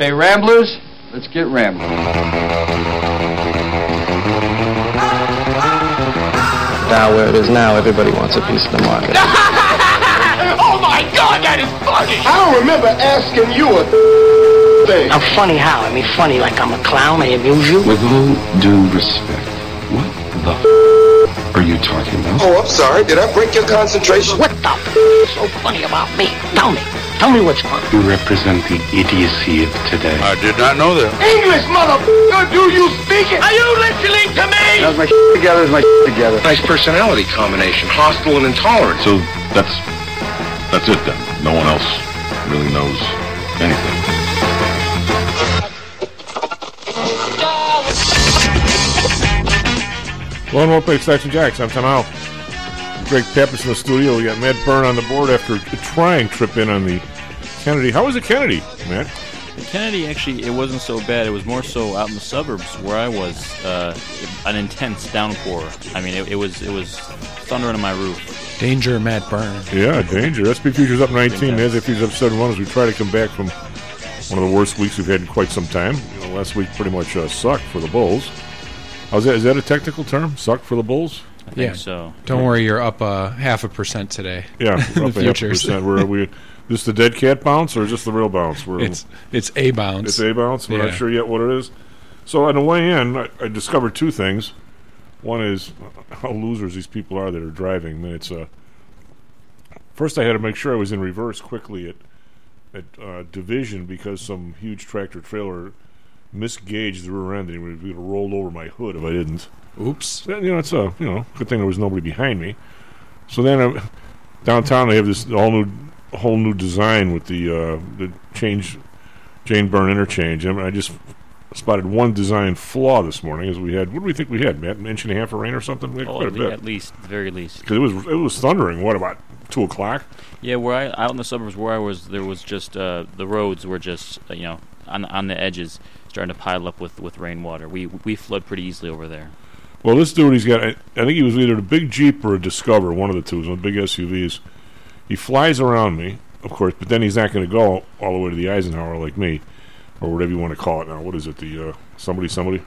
Okay, Ramblers, let's get rambling. Now, where it is now, everybody wants a piece of the market. oh my god, that is funny! I don't remember asking you a thing. I'm funny how? I mean, funny like I'm a clown, I amuse you? With all due respect, what the f- are you talking about? Oh, I'm sorry. Did I break your concentration? What the f- is so funny about me? Tell me. Tell me what's funny. You represent the idiocy of today. I did not know that. English, motherfucker! Do you speak it? Are you listening to me? How's my together? Is my together? Nice personality combination, hostile and intolerant. So that's that's it then. No one else really knows anything. Lone Wolf Extraction Jacks. I'm Tom Howell. Greg Pappas in the studio. We got Matt Byrne on the board after a trying trip in on the Kennedy. How was it Kennedy, Matt? Kennedy actually, it wasn't so bad. It was more so out in the suburbs where I was, uh, an intense downpour. I mean, it, it was it was thundering on my roof. Danger, Matt Byrne. Yeah, danger. SP Futures up 19. NASDAQ Futures up 71 as we try to come back from one of the worst weeks we've had in quite some time. You know, last week pretty much uh, sucked for the Bulls. How's that? Is that a technical term? Sucked for the Bulls? I think Yeah. so. Don't worry, you're up uh, half a percent today. Yeah, we're the up a half a futures. percent. Where are we? This the dead cat bounce or just the real bounce? We're, It's it's a bounce. It's A bounce. We're Yeah. not sure yet what it is. So on the way in, I, I discovered two things. One is how losers these people are that are driving. I mean, it's uh, first I had to make sure I was in reverse quickly at at uh, division because some huge tractor trailer misgauged the rear end and he would have rolled over my hood if I didn't. Oops. You know, it's a you know good thing there was nobody behind me. So then uh, downtown they have this all new whole new design with the uh, the change Jane Byrne interchange. I, mean, I just spotted one design flaw this morning as we had. What do we think we had, Matt? An inch and a half of rain or something? Oh, at, le- bit at least, the very least. because it was it was thundering. What about two o'clock? Yeah, where I out in the suburbs where I was, there was just uh, the roads were just uh, you know on on the edges starting to pile up with with rainwater. We we flood pretty easily over there. Well, this dude, he's got. I I think he was either a big Jeep or a Discover, one of the two. One of the big SUVs. He flies around me, of course, but then he's not going to go all the way to the Eisenhower like me, or whatever you want to call it now. What is it? The uh, somebody, somebody.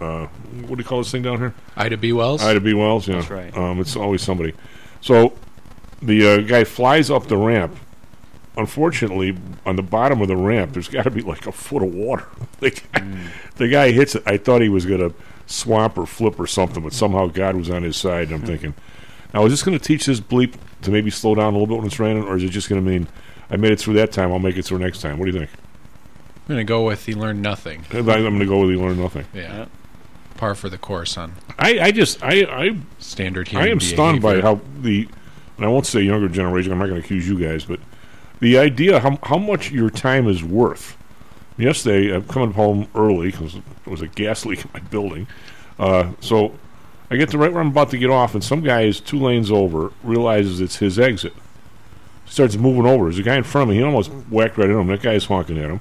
Uh, what do you call this thing down here? Ida B. Wells. Ida B. Wells. Yeah, That's right. Um, it's always somebody. So the uh, guy flies up the ramp. Unfortunately, on the bottom of the ramp, there's got to be like a foot of water. the, guy, the guy hits it. I thought he was going to swamp or flip or something, but somehow God was on his side. And I'm thinking, now is this going to teach this bleep to maybe slow down a little bit when it's raining, or is it just going to mean I made it through that time, I'll make it through next time? What do you think? I'm gonna go with he learned nothing. I'm going to go with he learned nothing. Yeah. Par for the course on I, I just I, I standard human I am stunned by how the, and I won't say younger generation. I'm not going to accuse you guys, but the idea how how much your time is worth. Yesterday, I'm coming home early because there was a gas leak in my building. Uh, so I get to right where I'm about to get off, and some guy is two lanes over, realizes it's his exit, starts moving over. There's a guy in front of me. He almost whacked right into him. That guy's honking at him.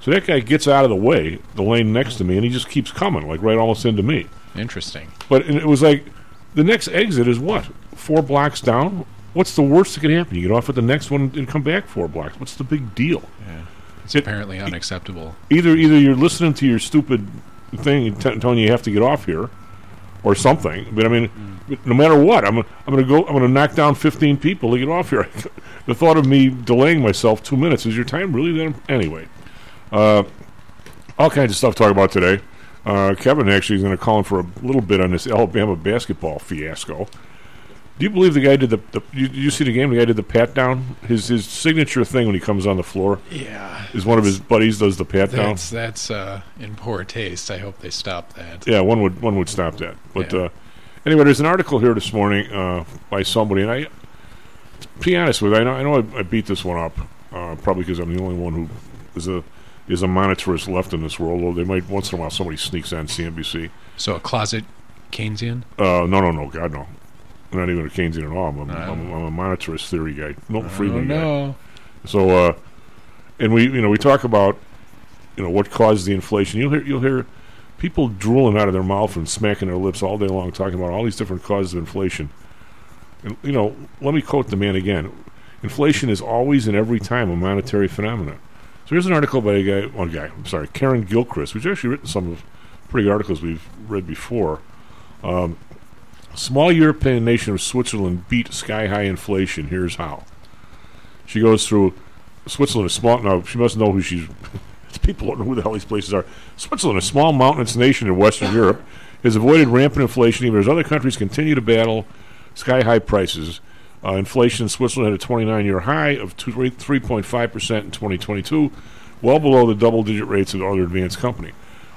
So that guy gets out of the way, the lane next to me, and he just keeps coming, like right almost into me. Interesting. But it was like the next exit is what four blocks down. What's the worst that could happen? You get off at the next one and come back four blocks. What's the big deal? Yeah. It's It- apparently unacceptable. Either either you're listening to your stupid thing t- telling you you have to get off here, or something. But I mean, no matter what, I'm I'm going to go. I'm going to knock down 15 people to get off here. the thought of me delaying myself two minutes is your time really? Then anyway, uh, all kinds of stuff to talk about today. Uh, Kevin actually is going to call in for a little bit on this Alabama basketball fiasco. Do you believe the guy did the? the you, you see the game? The guy did the pat down. His his signature thing when he comes on the floor Yeah. is one of his buddies does the pat down. That's that's uh, in poor taste. I hope they stop that. Yeah, one would one would stop that. But Yeah. uh, anyway, there's an article here this morning uh, by somebody, and I, to be honest with you, I know I, know I, I beat this one up uh, probably because I'm the only one who is a is a monetarist left in this world. Although they might once in a while somebody sneaks on CNBC. So a closet Keynesian. Uh, no, no, no, God no. I'm not even a Keynesian at all. I'm, a- I'm, I'm a monetarist theory guy, Milton Friedman guy. no. So, uh, and we, you know, we talk about, you know, what caused the inflation. You'll hear, you'll hear people drooling out of their mouth and smacking their lips all day long, talking about all these different causes of inflation. And you know, let me quote the man again: "Inflation is always and every time a monetary phenomenon. So here's an article by a guy, one guy, I'm sorry, Karen Gilchrist, who's actually written some of pretty good articles we've read before. Um, small European nation of Switzerland beat sky high inflation. Here's how. She goes through Switzerland is small. Now she must know who she's. people don't know who the hell these places are. Switzerland, a small mountainous nation in Western Europe, has avoided rampant inflation even as other countries continue to battle sky high prices. Uh, inflation in Switzerland had a 29 year high of 3.5% in 2022, well below the double digit rates of other advanced company.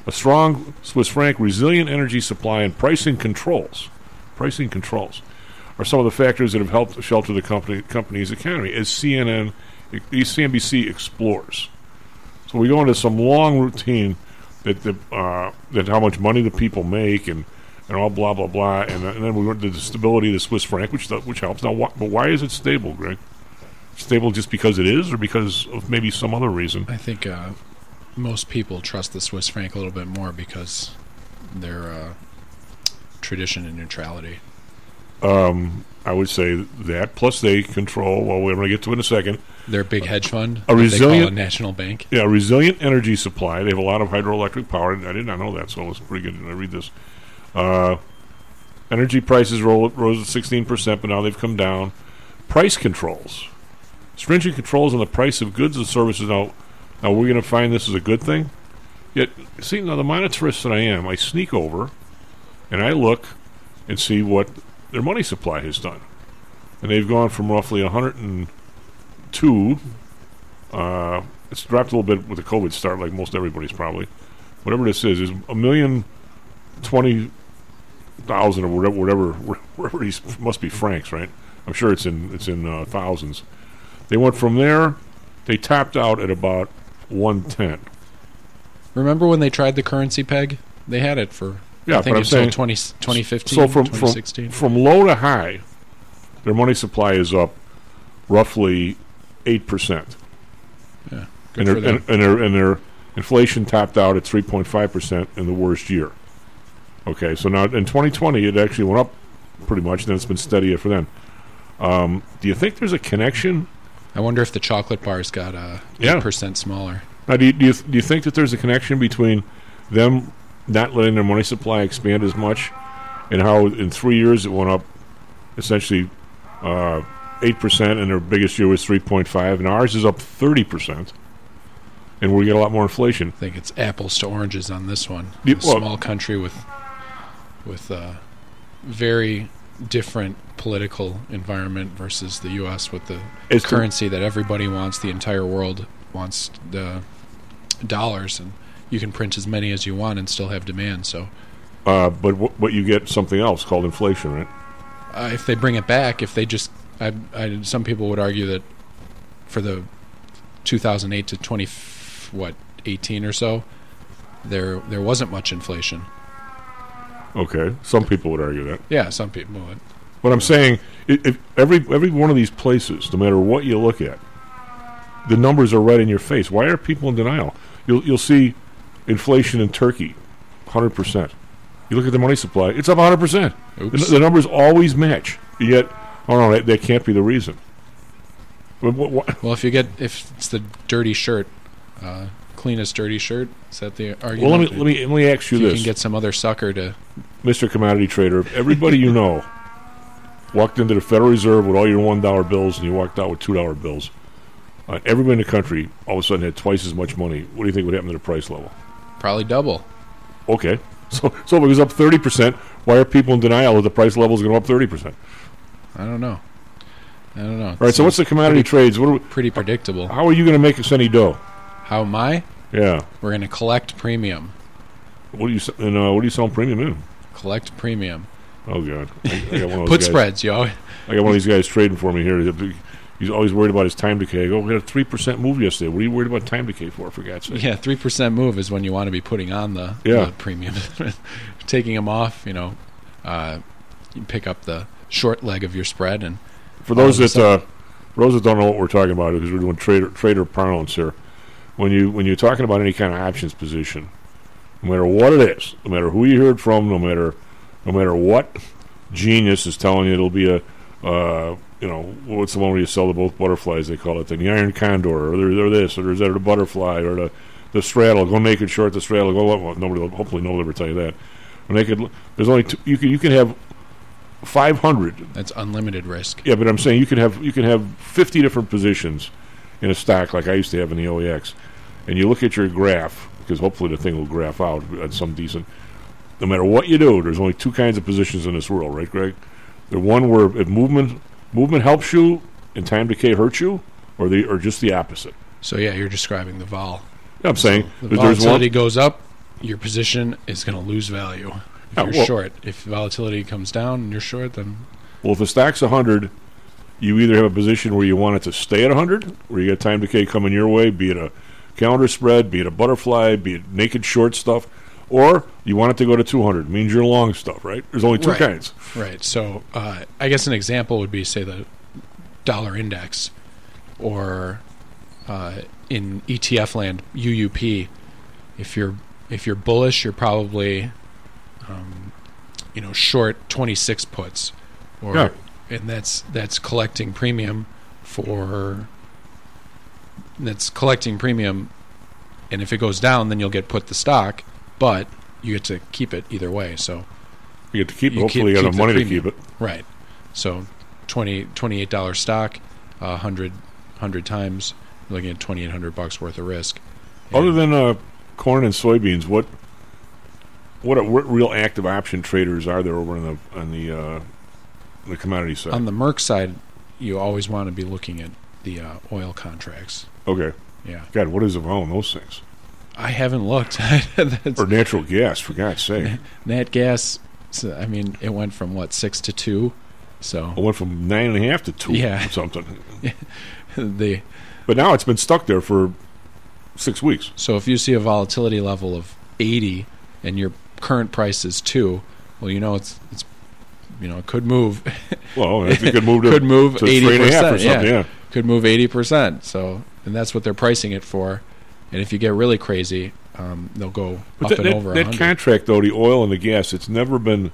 A strong Swiss franc, resilient energy supply, and pricing controls, pricing controls, are some of the factors that have helped shelter the company, company's economy, as CNN, CNBC explores. So we go into some long routine that the, uh, that how much money the people make and and all blah blah blah, and, and then we went to the stability of the Swiss franc, which which helps. Now, but why is it stable, Greg? Stable just because it is, or because of maybe some other reason? I think uh, most people trust the Swiss franc a little bit more because their uh, tradition and neutrality. Um, I would say that. Plus, they control. Well, we're going to get to it in a second. Their big hedge fund, a resilient they call a national bank. Yeah, a resilient energy supply. They have a lot of hydroelectric power. I did not know that, so it was pretty good. I read this. Uh, energy prices roll, rose at sixteen percent, but now they've come down. Price controls, stringent controls on the price of goods and services. Now, now we're going to find this is a good thing. Yet, see, now the monetarist that I am, I sneak over, and I look and see what their money supply has done, and they've gone from roughly 102. Uh, it's dropped a little bit with the COVID start, like most everybody's probably. Whatever this is, is a million twenty thousand or whatever, whatever, whatever these must be francs, right? I'm sure it's in it's in uh, thousands. They went from there. They tapped out at about one ten. Remember when they tried the currency peg? They had it for Yeah, I think but I'm until saying 20, 2015, So from from 2016. from low to high, their money supply is up roughly eight percent. yeah, and their, them. and, and their and their inflation topped out at 3.5 percent in the worst year. Okay, so now in 2020 it actually went up pretty much. Then it's been steady for then. Um, do you think there's a connection? I wonder if the chocolate bars got uh, Yeah. percent smaller. Now, do you, do you do you think that there's a connection between them not letting their money supply expand as much, and how in three years it went up essentially uh, eight percent, and their biggest year was 3.5, and ours is up 30 percent, and we get a lot more inflation. I think it's apples to oranges on this one. Yeah, a well- small country with with uh, very different political environment versus the U.S. with the It's the- currency that everybody wants. The entire world wants the dollars, and you can print as many as you want and still have demand. So Uh, but w- but you get something else called inflation, right? uh, if they bring it back, if they just, I, I, some people would argue that for the 2008 to 20, what 18 or so, there there wasn't much inflation. Okay, some people would argue that. Yeah, some people would. But I'm saying, if every every one of these places, no matter what you look at, the numbers are right in your face. Why are people in denial? You'll you'll see inflation in Turkey, hundred percent. You look at the money supply; it's up hundred percent. The, Oops. the numbers always match. Yet, oh no, that, that can't be the reason. What, what, Well, if you get if it's the dirty shirt, uh, cleanest dirty shirt, is that the argument? well, let me let me let me ask you If you can get some other sucker to. Mr. Commodity Trader. Everybody you know walked into the Federal Reserve with all your one dollar bills, and you walked out with two dollar bills. Uh, everybody in the country all of a sudden had twice as much money. What do you think would happen to the price level? Probably double. Okay, so so if it was up thirty percent, why are people in denial that the price level is going to go up thirty percent? I don't know. I don't know. All right, so what's the commodity trades? What are we, pretty predictable? how are you going to make us any dough? How am I? Yeah, We're going to collect premium. what do you and uh, what do you sell premium in? Collect premium. Oh god, I, I got one of those Put guys. spreads, yo. I got one of these guys trading for me here. He's always worried about his time decay. I go, we had a three percent move yesterday. What are you worried about time decay for? For God's sake. Yeah, three percent move is when you want to be putting on the, Yeah. the premium. Taking them off, you know, uh, you pick up the short leg of your spread, and For those that uh, for those that don't know what we're talking about, because we're doing trader trader parlance here. When you when you're talking about any kind of options position, no matter what it is, no matter who you heard from, no matter no matter what genius is telling you it'll be a uh, you know, what's the one where you sell the both butterflies? They call it the iron condor, or, there, or this, or there's that, the butterfly, or the the straddle. Go naked short. The straddle. Go. Well, nobody. Hopefully, nobody will ever tell you that. When they could, there's only two, you can you can have five hundred. That's unlimited risk. Yeah, but I'm saying you can have you can have 50 different positions in a stock like I used to have in the OEX, and you look at your graph because hopefully the thing will graph out at some decent. No matter what you do, there's only two kinds of positions in this world, right, Greg? The one where if movement movement helps you and time decay hurts you, or the or just the opposite. So yeah, you're describing the vol. Yeah, I'm saying The volatility one. goes up, your position is going to lose value. If Yeah, you're well- short, if volatility comes down and you're short, then Well, if the stock's 100, you either have a position where you want it to stay at 100, where you got time decay coming your way, be it a calendar spread, be it a butterfly, be it naked short stuff, or you want it to go to 200. means you're long stuff, right? There's only two Right. kinds. Right. So uh, I guess an example would be, say, the dollar index, or uh, in ETF land, UUP. If you're if you're bullish, you're probably, um, you know, short 26 puts, or Yeah. and that's that's collecting premium for. That's collecting premium, and if it goes down, then you'll get put the stock, but you get to keep it either way. So You get to keep. You Hopefully, you keep- have enough the money to keep it. Right. So 20 $28 stock, uh, 100, 100 times, you're looking at 2800 bucks worth of risk. Other than uh, corn and soybeans, what what, are, what real active option traders are there over on the on the uh, the commodity side? On the Merc side, you always want to be looking at the uh, oil contracts. okay. Yeah. God, what is the volume on those things? I haven't looked. Or natural gas, for God's sake. nat gas, so, I mean, it went from what, 6 to 2? So It went from nine and a half to two Yeah. or something. the But now it's been stuck there for six weeks. So if you see a volatility level of 80 and your current price is 2, well you know it's it's you know it could move Well, I think it could move to, could move to three and a half or 80%, yeah. Yeah. could move 80%. So and that's what they're pricing it for. And if you get really crazy, um, they'll go But up that, and over that 100. contract, though, the oil and the gas, it's never been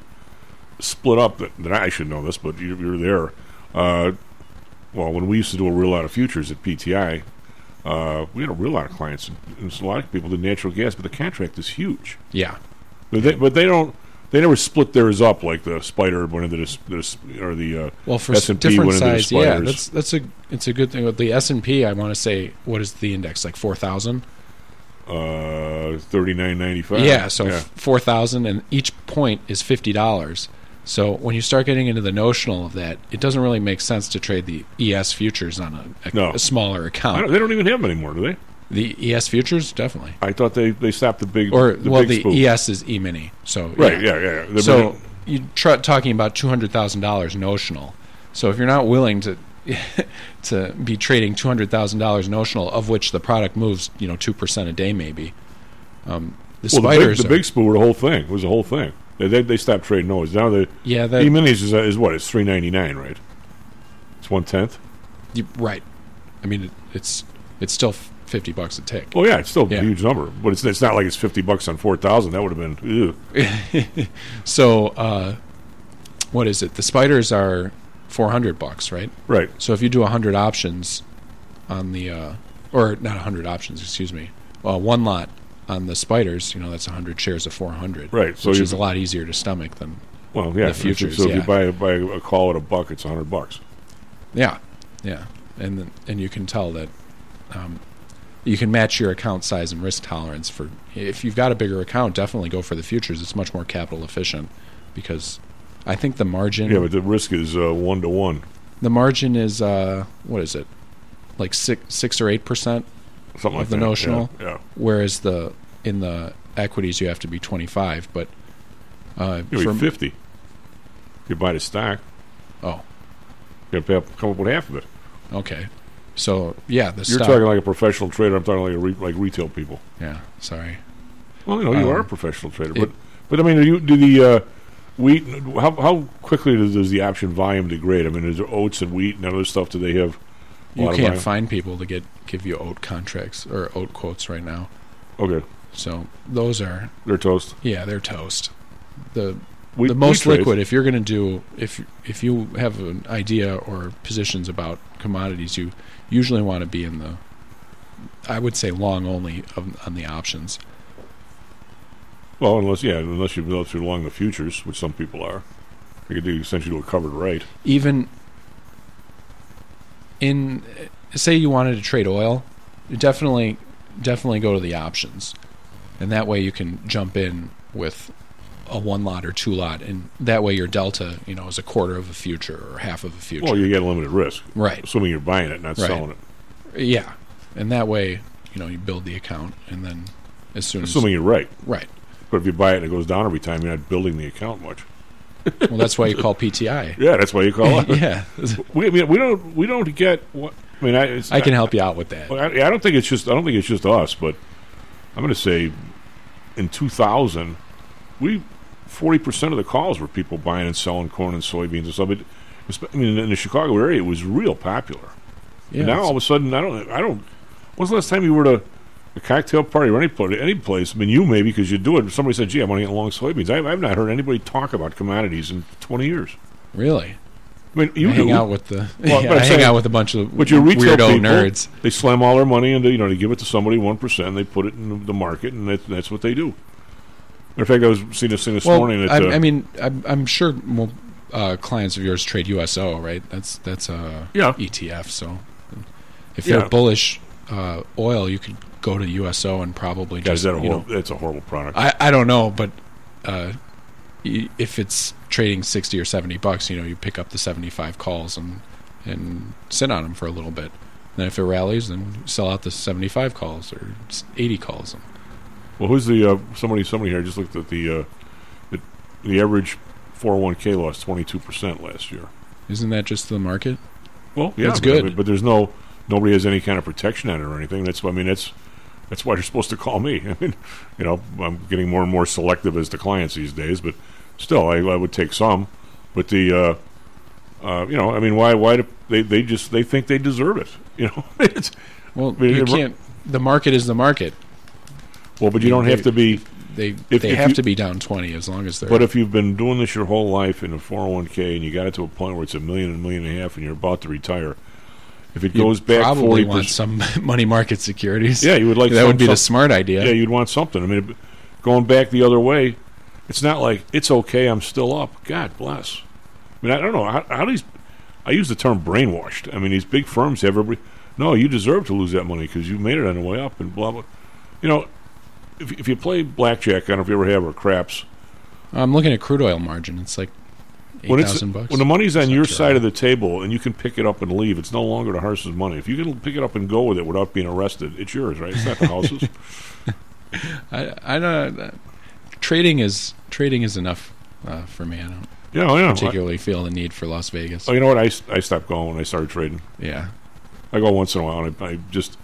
split up. That, that I should know this, but you, you're there. Uh, well, when we used to do a real lot of futures at PTI, uh, we had a real lot of clients, and a lot of people did natural gas, but the contract is huge. yeah. But they, but they don't. They never split theirs up like the spider went into this, this or the uh, Well, for S and P different went into the size, yeah, that's that's a it's a good thing. With the S and P, I want to say, what is the index like four thousand? uh, thirty nine ninety five. Yeah, so four thousand, and each point is fifty dollars. So when you start getting into the notional of that, it doesn't really make sense to trade the ES futures on a, a, No. a smaller I don't, account. they don't even have them anymore, do they? The ES futures, definitely, I thought they, they stopped the big or the well, big the spook. ES is E mini. So Right, yeah, yeah. yeah. So bringing- you try talking about two hundred thousand dollars notional. So if you're not willing to to be trading two hundred thousand dollars notional, of which the product moves, you know, two percent a day, maybe. Um, the well, the big, spiders, the big spook, the whole thing it was the whole thing. They, they, they stopped trading those. Now the yeah, that, E minis is, is what? It's three ninety nine, right? It's one tenth. Right. I mean, it, it's it's still f- fifty bucks a tick. Oh yeah, it's still Yeah. a huge number, but it's it's not like it's fifty bucks on four thousand. That would have been. Ew. So, uh, what is it? The spiders are four hundred bucks, right? Right. So if you do hundred options on the, uh, or not hundred options, excuse me, uh, one lot on the spiders, you know, that's hundred shares of four hundred, Right, so which is a lot easier to stomach than, Well, yeah. The futures, so if you buy buy a call at a buck, it's a hundred bucks. yeah, yeah, and and you can tell that. Um, you can match your account size and risk tolerance for if you've got a bigger account definitely go for the futures it's much more capital efficient because i think the margin Yeah, but the risk is uh, one to one, The margin is uh, what is it? Like six, six or eight percent, something like Of the that. notional? Yeah. yeah. whereas the in the equities you have to be twenty five. But uh, You'll be fifty. You buy the stock, oh, you got to come up with half of it. okay. So yeah, the You're stock. talking like a professional trader. I'm talking like a re- like retail people. yeah, sorry. Well, you know, you Um, are a professional trader, it- but but I mean, are you do the uh, wheat? How how quickly does, does the option volume degrade? I mean, is there oats and wheat and other stuff? Do they have? You can't find people to get give you oat contracts or oat quotes right now. Okay, So those are they're toast. yeah, they're toast. The we, the most liquid if you're going to do if if you have an idea or positions about commodities you usually want to be in the i would say long only of, on the options Well, unless yeah, unless you unless you're along the futures, which some people are, you could do essentially do a covered rate. even in say you wanted to trade oil you definitely definitely go to the options and that way you can jump in with a one lot or two lot and that way your delta you know is a quarter of a future or half of a future Well, you get a limited risk, Right. Assuming you're buying it, not Right. selling it. yeah and that way you know you build the account and then as soon as Assuming you're right. right But if you buy it and it goes down every time, you're not building the account much. well that's why you call pti Yeah, that's why you call it. yeah we, I mean, we don't we don't get what I mean. I, it's, i can help you out with that I, I don't think it's just I don't think it's just us, but I'm going to say in 2000, we 40 percent of the calls were people buying and selling corn and soybeans and stuff. But I mean, in the Chicago area, it was real popular. yeah And now all of a sudden, I don't I don't. When's the last time you were to a cocktail party or any place? Any place? I mean, you maybe because you do it. Somebody said, "Gee, I want to get long soybeans." I, I've not heard anybody talk about commodities in 20 years. really I mean, you I hang do. out with the Well, yeah, but I'm hang out with a bunch of But your retail weirdo people, nerds they slam all their money into you know they give it to somebody one percent, they put it in the market, and that, that's what they do. Matter of fact, I was seeing this thing this well, morning. That, I, uh, I mean, I'm, I'm sure well, uh, clients of yours trade USO, right? That's that's a Yeah. ETF. So if Yeah. they're bullish uh, oil, you could go to USO and probably guys, just that a you know, horrible, that's a horrible product. I, I don't know, but uh, if it's trading sixty or seventy bucks, you know, you pick up the seventy five calls and and sit on them for a little bit. Then if it rallies, then sell out the seventy five calls or eighty calls. Well, who's the uh, somebody? Somebody here just looked at the uh, the, the average 401k lost 22 percent last year. Isn't that just the market? Well, yeah, That's but, good. But there's no nobody has any kind of protection on it or anything. That's I mean that's that's why you're supposed to call me. I mean, you know, I'm getting more and more selective as to clients these days, but still, I, I would take some. But the uh, uh, you know, I mean, why why do they they just they think they deserve it? You know, it's, Well, I mean, you can't. The market is the market. Well, but you don't have to be. They If- they if have you- to be down twenty as long as they're. But if you've been doing this your whole life in a 401k and you got it to a point where it's a million and a million and a half and you're about to retire, if it you goes back probably 40 want some money market securities. Yeah, you would like that some- would be the some- smart idea. Yeah, you'd want something. I mean, going back the other way, it's not like it's okay. I'm still up. God bless. I mean, I don't know how, how these. I use the term brainwashed. I mean, these big firms have every. No, you deserve to lose that money because you made it on the way up and blah blah. You know, if if you play blackjack, I don't know if you ever have or craps. I'm looking at crude oil margin. It's like eight When it's bucks. when the money's on your side of the table and you can pick it up and leave, it's no longer the horse's money. If you can pick it up and go with it without being arrested, it's yours, right? It's not the house's. I I don't. Uh, trading is trading is enough uh, for me. I don't yeah, yeah. particularly feel the need for Las Vegas. Oh, you know what? I, I stopped going when I started trading. Yeah, I go once in a while, and I, I just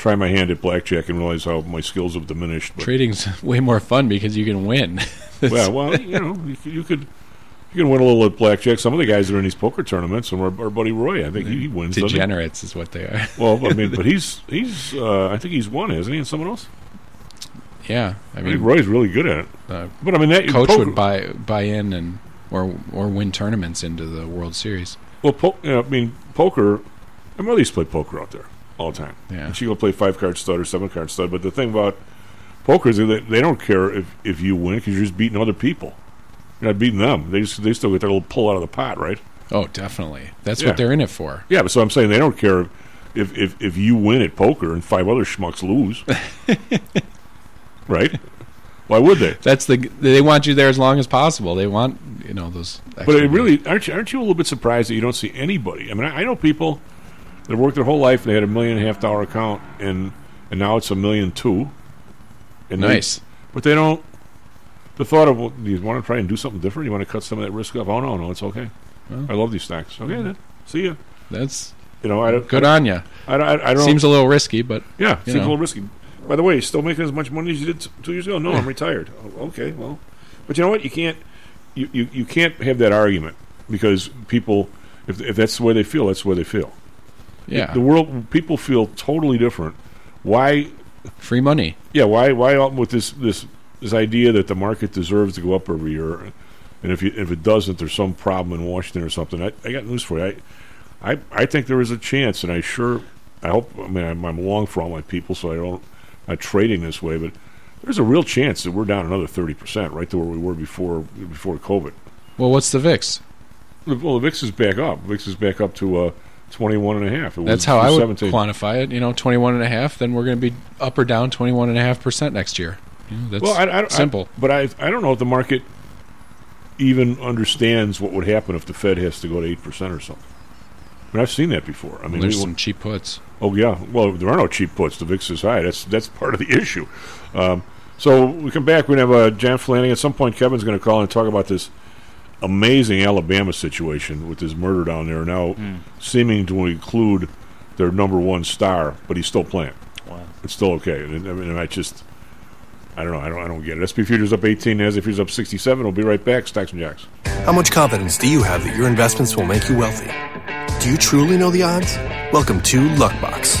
try my hand at blackjack and realize how my skills have diminished. But, trading's way more fun because you can win. well, well, you know, you, could- you could you can win a little at blackjack. Some of the guys that are in these poker tournaments, and our, our buddy Roy, I think he, he wins. he? Degenerates is what they are. Well, I mean, but he's he's uh, I think he's won, hasn't he? And someone else. yeah, I I mean, Roy's really good at it. uh, But I mean, that coach poker, would buy buy in and or or win tournaments into the World Series. Well, po- you know, I mean, poker. My mother used to play poker out there all the time. Yeah. And she go play five card stud or seven card stud. But the thing about poker is that they don't care if, if you win because you're just beating other people. You're not beating them. They just, they still get their little pull out of the pot, right? Oh, definitely. That's Yeah. what they're in it for. Yeah, but so I'm saying they don't care if if, if you win at poker and five other schmucks lose, right? Why would they? That's the they want you there as long as possible. They want you know those. But it really aren't you, aren't you a little bit surprised that you don't see anybody? I mean, I, I know people that worked their whole life. And they had a million and a half dollar account, and and now it's a million two. And they- nice. but they don't. The thought of well, do you want to try and do something different? You want to cut some of that risk off? Oh no, no, it's okay. Well. I love these stacks. Okay, then see ya. That's You know, I don't. good on you. I, don't- I, I don't. Seems a little risky, but yeah, you seems a little risky. By the way, you still making as much money as you did two years ago? No, I'm retired. Oh, okay, well, but you know what? You can't. You, you, you can't have that argument because people, if, if that's the way they feel, that's the way they feel. Yeah, The world, people feel totally different. Why free money. yeah, why why with this this this idea that the market deserves to go up every year? And if you, if it doesn't, there's some problem in Washington or something. I, I got news for you. I, I I think there is a chance, and I sure I hope. I mean, I'm, I'm along for all my people, so I don't I'm not trading this way, but there's a real chance that we're down another thirty percent, right to where we were before before COVID. Well, what's the VIX? Well, the VIX is back up. VIX is back up to uh, 21 and a half. It That's how I would 17. quantify it. You know, 21 and a half, then we're going to be up or down 21 and a half percent next year. You know, that's well, I, I, simple. I, but I I don't know if the market even understands what would happen if the Fed has to go to eight percent or something. I mean, I've seen that before. I mean, There's we- some cheap puts. Oh yeah. Well, there are no cheap puts. The VIX is high. That's that's part of the issue. Um, so we come back. We're gonna have uh, John Flanagan. At some point, Kevin's going to call and talk about this amazing Alabama situation with his murder down there now, hmm. seeming to include their number one star, but he's still playing. Wow. It's still okay. And, I mean, I just. I don't know. I don't. I don't get it. SP futures up 18. NASDAQ futures up 67. We'll be right back. Stacks and jacks. How much confidence do you have that your investments will make you wealthy? Do you truly know the odds? Welcome to Luckbox,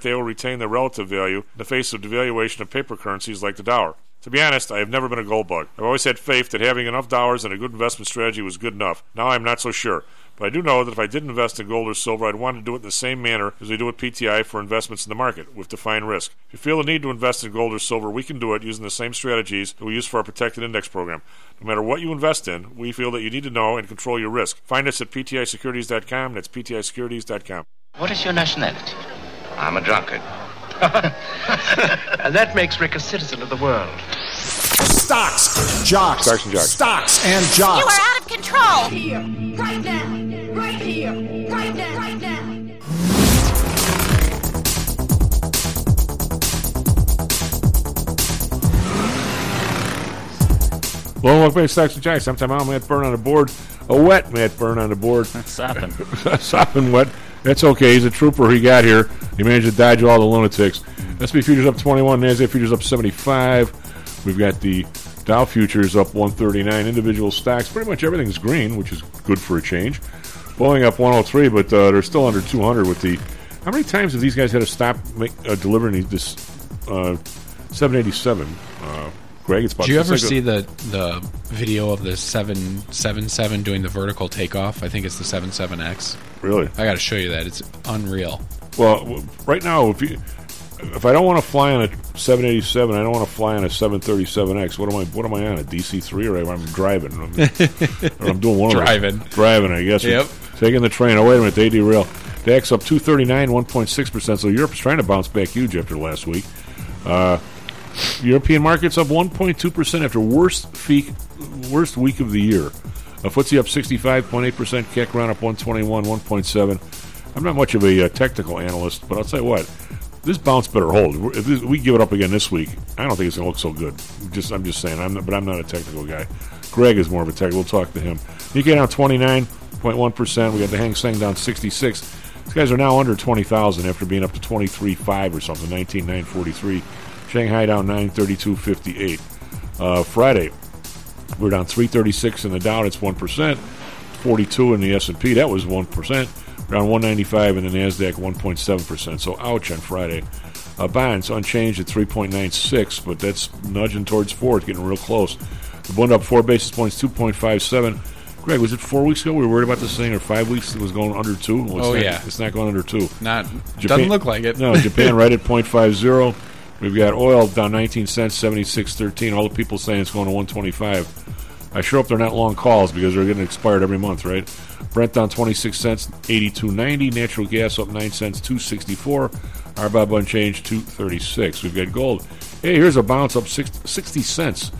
they will retain their relative value in the face of devaluation of paper currencies like the dollar. To be honest, I have never been a gold bug. I've always had faith that having enough dollars and a good investment strategy was good enough. Now I'm not so sure. But I do know that if I did invest in gold or silver, I'd want to do it in the same manner as we do with PTI for investments in the market, with defined risk. If you feel the need to invest in gold or silver, we can do it using the same strategies that we use for our protected index program. No matter what you invest in, we feel that you need to know and control your risk. Find us at PTIsecurities.com. That's PTIsecurities.com. What is your nationality? I'm a drunkard. and that makes Rick a citizen of the world. Stocks, jocks, Stocks and jocks. stocks and jocks. You are out of control. Here, right now, right here, right now, right now. Well, welcome back to Stocks and Jocks. Sometime I'm Matt Byrne on the board. A wet Matt Byrne on the board. Sopping. Sopping wet. That's okay. He's a trooper. He got here. He managed to dodge all the lunatics. SP futures up 21. NASDAQ futures up 75. We've got the Dow futures up 139. Individual stocks, pretty much everything's green, which is good for a change. Boeing up 103, but uh, they're still under 200 with the. How many times have these guys had to stop make, uh, delivering this uh, 787. Greg, it's. Do you ever see the the video of the seven seven seven doing the vertical takeoff? I think it's the seven seven X. Really? I got to show you that. It's unreal. Well, right now, if you if I don't want to fly on a 787, I don't want to fly on a 737X. What am I? What am I on? A DC3 or I'm driving? I'm, or I'm doing one Driving. Driving, I guess. Yep. Taking the train. Oh wait a minute, they derail. DAX up 239, 1.6 percent. So Europe's trying to bounce back huge after last week. Uh, European markets up 1.2 percent after worst week, worst week of the year. A FTSE up 65.8 percent. CAC round up 121, 1.7. I'm not much of a uh, technical analyst, but I'll tell you what, this bounce better hold. If we give it up again this week, I don't think it's going to look so good. Just I'm just saying, I'm not, but I'm not a technical guy. Greg is more of a tech. We'll talk to him. Nikkei down 29.1 percent. We got the Hang Seng down 66. These guys are now under 20,000 after being up to 23.5 or something, 19,943. Shanghai down 932.58. Uh, Friday, we're down 336 in the Dow. That's one percent. 42 in the S&P. That was one percent. Around 195 in the Nasdaq, 1.7 percent. So ouch on Friday. Uh, bonds unchanged at 3.96, but that's nudging towards four. It's getting real close. The bond up four basis points, 2.57. Greg, was it four weeks ago we were worried about this thing, or five weeks it was going under two? Well, Oh, not- yeah. it's not going under two. Not doesn't look like it. No, Japan right at 0.50. We've got oil down 19 cents, 76.13. All the people saying it's going to 125. I sure hope they're not long calls because they're getting expired every month, right? Brent down 26 cents, 82.90. Natural gas up 9 cents, 264. RBOB unchanged, 236. We've got gold. Hey, here's a bounce up six, 60 cents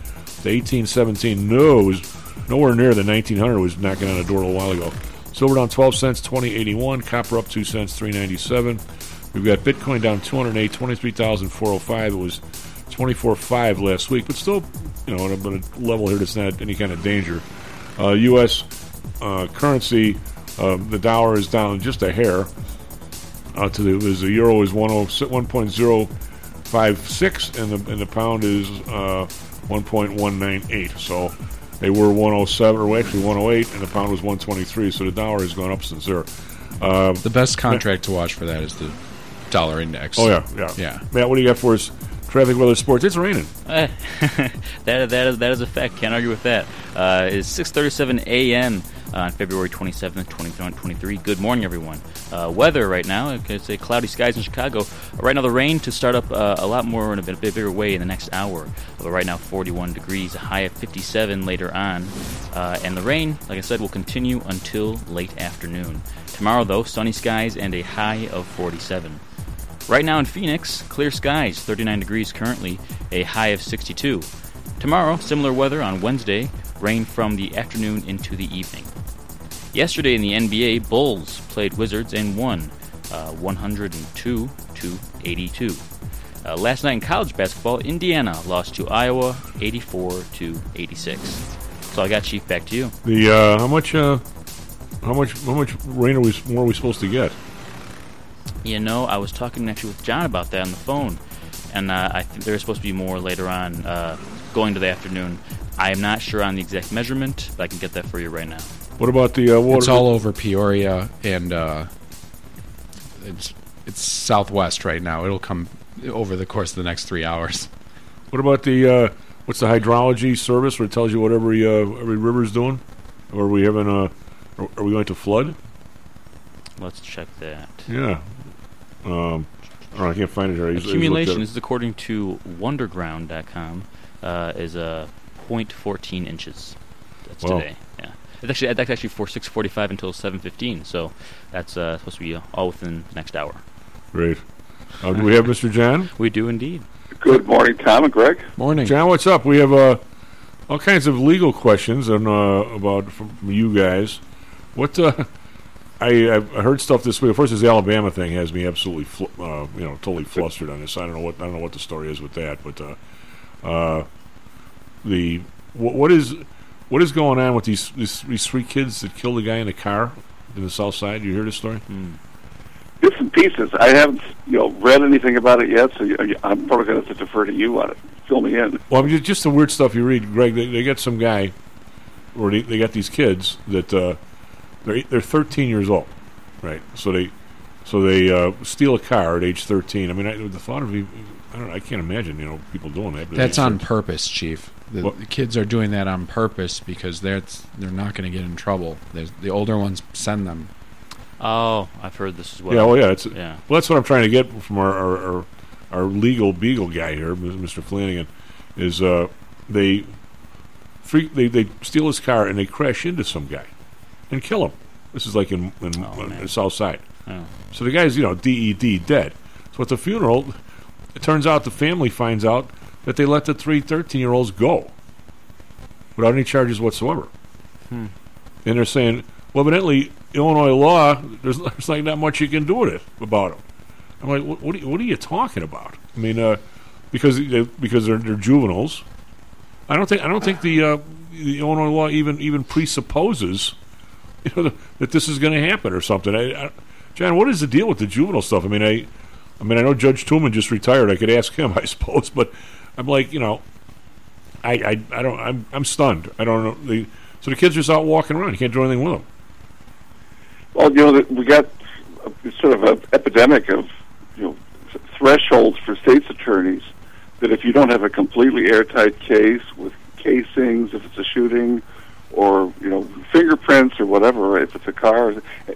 to 18.17. No, it was nowhere near the 1900 it was knocking on the door a little while ago. Silver down 12 cents, 2081. Copper up 2 cents, 397. We've got Bitcoin down 208, 23,405. It was 24.5 last week, but still, you know, at a, level here that's not any kind of danger. Uh, U.S. Uh, currency, uh, the dollar is down just a hair. Uh, to the, is the euro is 1.056, and the and the pound is uh, 1.198. So they were 107, or actually 108, and the pound was 123. So the dollar has gone up since there. Uh, The best contract to watch for that is the dollar index. Oh yeah, yeah, yeah. Matt, what do you got for us? Traffic, weather, sports. It's raining. Eh, that that is that is a fact. Can't argue with that. Uh, it's 6:37 a.m. on February 27th, 2023. Good morning, everyone. Uh, weather right now. It's a cloudy skies in Chicago. Right now, the rain to start up uh, a lot more in a bit, a bit bigger way in the next hour. But right now, 41 degrees, a high of 57 later on, uh, and the rain, like I said, will continue until late afternoon. Tomorrow, though, sunny skies and a high of 47. Right now in Phoenix, clear skies, 39 degrees currently, a high of 62. Tomorrow, similar weather on Wednesday, rain from the afternoon into the evening. Yesterday in the NBA, Bulls played Wizards and won uh, 102 to 82. Uh, last night in college basketball, Indiana lost to Iowa 84 to 86. So I got Chief back to you. The uh, how much uh, how much how much rain are we more are we supposed to get? You know, I was talking actually with John about that on the phone, and uh, I think there's supposed to be more later on, uh, going to the afternoon. I am not sure on the exact measurement, but I can get that for you right now. What about the uh, water? It's all over Peoria and uh, it's it's southwest right now. It'll come over the course of the next three hours. What about the uh, what's the hydrology service where it tells you what every uh, every river's doing? Or are we having a are, are we going to flood? Let's check that. Yeah. Um, I I can't find it here. I usually- I Accumulation, is according to Wunderground.com, uh, is uh, 0.14 inches. That's Wow. today. Yeah, it's actually that's actually for 6:45 until 7:15. So that's uh, supposed to be uh, all within the next hour. Great. Uh, do we have Mr. John? We do indeed. Good morning, Tom and Greg. Morning. John, what's up? We have uh, all kinds of legal questions and uh, about from you guys. What uh, I I've heard stuff this week. First, this Alabama thing has me absolutely fl- uh, you know totally flustered on this. I don't know what I don't know what the story is with that, but uh, uh, the what, what is what is going on with these, these these three kids that killed the guy in the car in the South Side? You hear this story? Bits and pieces. I haven't, you know, read anything about it yet, so you- I'm probably going to have to defer to you on it. Fill me in. Well, I mean, just, just the weird stuff you read, Greg. They, they got some guy, or they, they got these kids that they're they're 13 years old, right? So they So they uh, steal a car at age 13. I mean, I, the thought of, I don't know, I can't imagine, you know, people doing that. but That's on 13. purpose, Chief. The, What? the kids are doing that on purpose because they're they're not going to get in trouble. There's, the older ones send them. Oh, I've heard this as well. yeah, well, yeah, it's, yeah. well, that's what I'm trying to get from our, our, our, our legal beagle guy here, Mr. Flanagan, is uh, they, freak, they they steal his car and they crash into some guy and kill him. This is like in, in, in the South Side. Oh. So the guy's, you know, DED, dead. So at the funeral, it turns out the family finds out that they let the three 13 year olds go without any charges whatsoever. Hmm. And they're saying, well, evidently, Illinois law, there's, there's like not much you can do with it about them. I'm like, what, what, are, you, what are you talking about? I mean, uh, because they, because they're, they're juveniles. I don't think I don't think the, uh, the Illinois law even even presupposes you know, that this is going to happen or something. I, I, John, what is the deal with the juvenile stuff? I mean, I, I mean, I know Judge Tooman just retired. I could ask him, I suppose, but I'm like, you know, I, I, I don't, I'm, I'm stunned. I don't know. The, so the kids are just out walking around. You can't do anything with them. Well, you know, we got sort of an epidemic of you know thresholds for states attorneys that if you don't have a completely airtight case with casings, if it's a shooting, or you know fingerprints or whatever, if it's a car,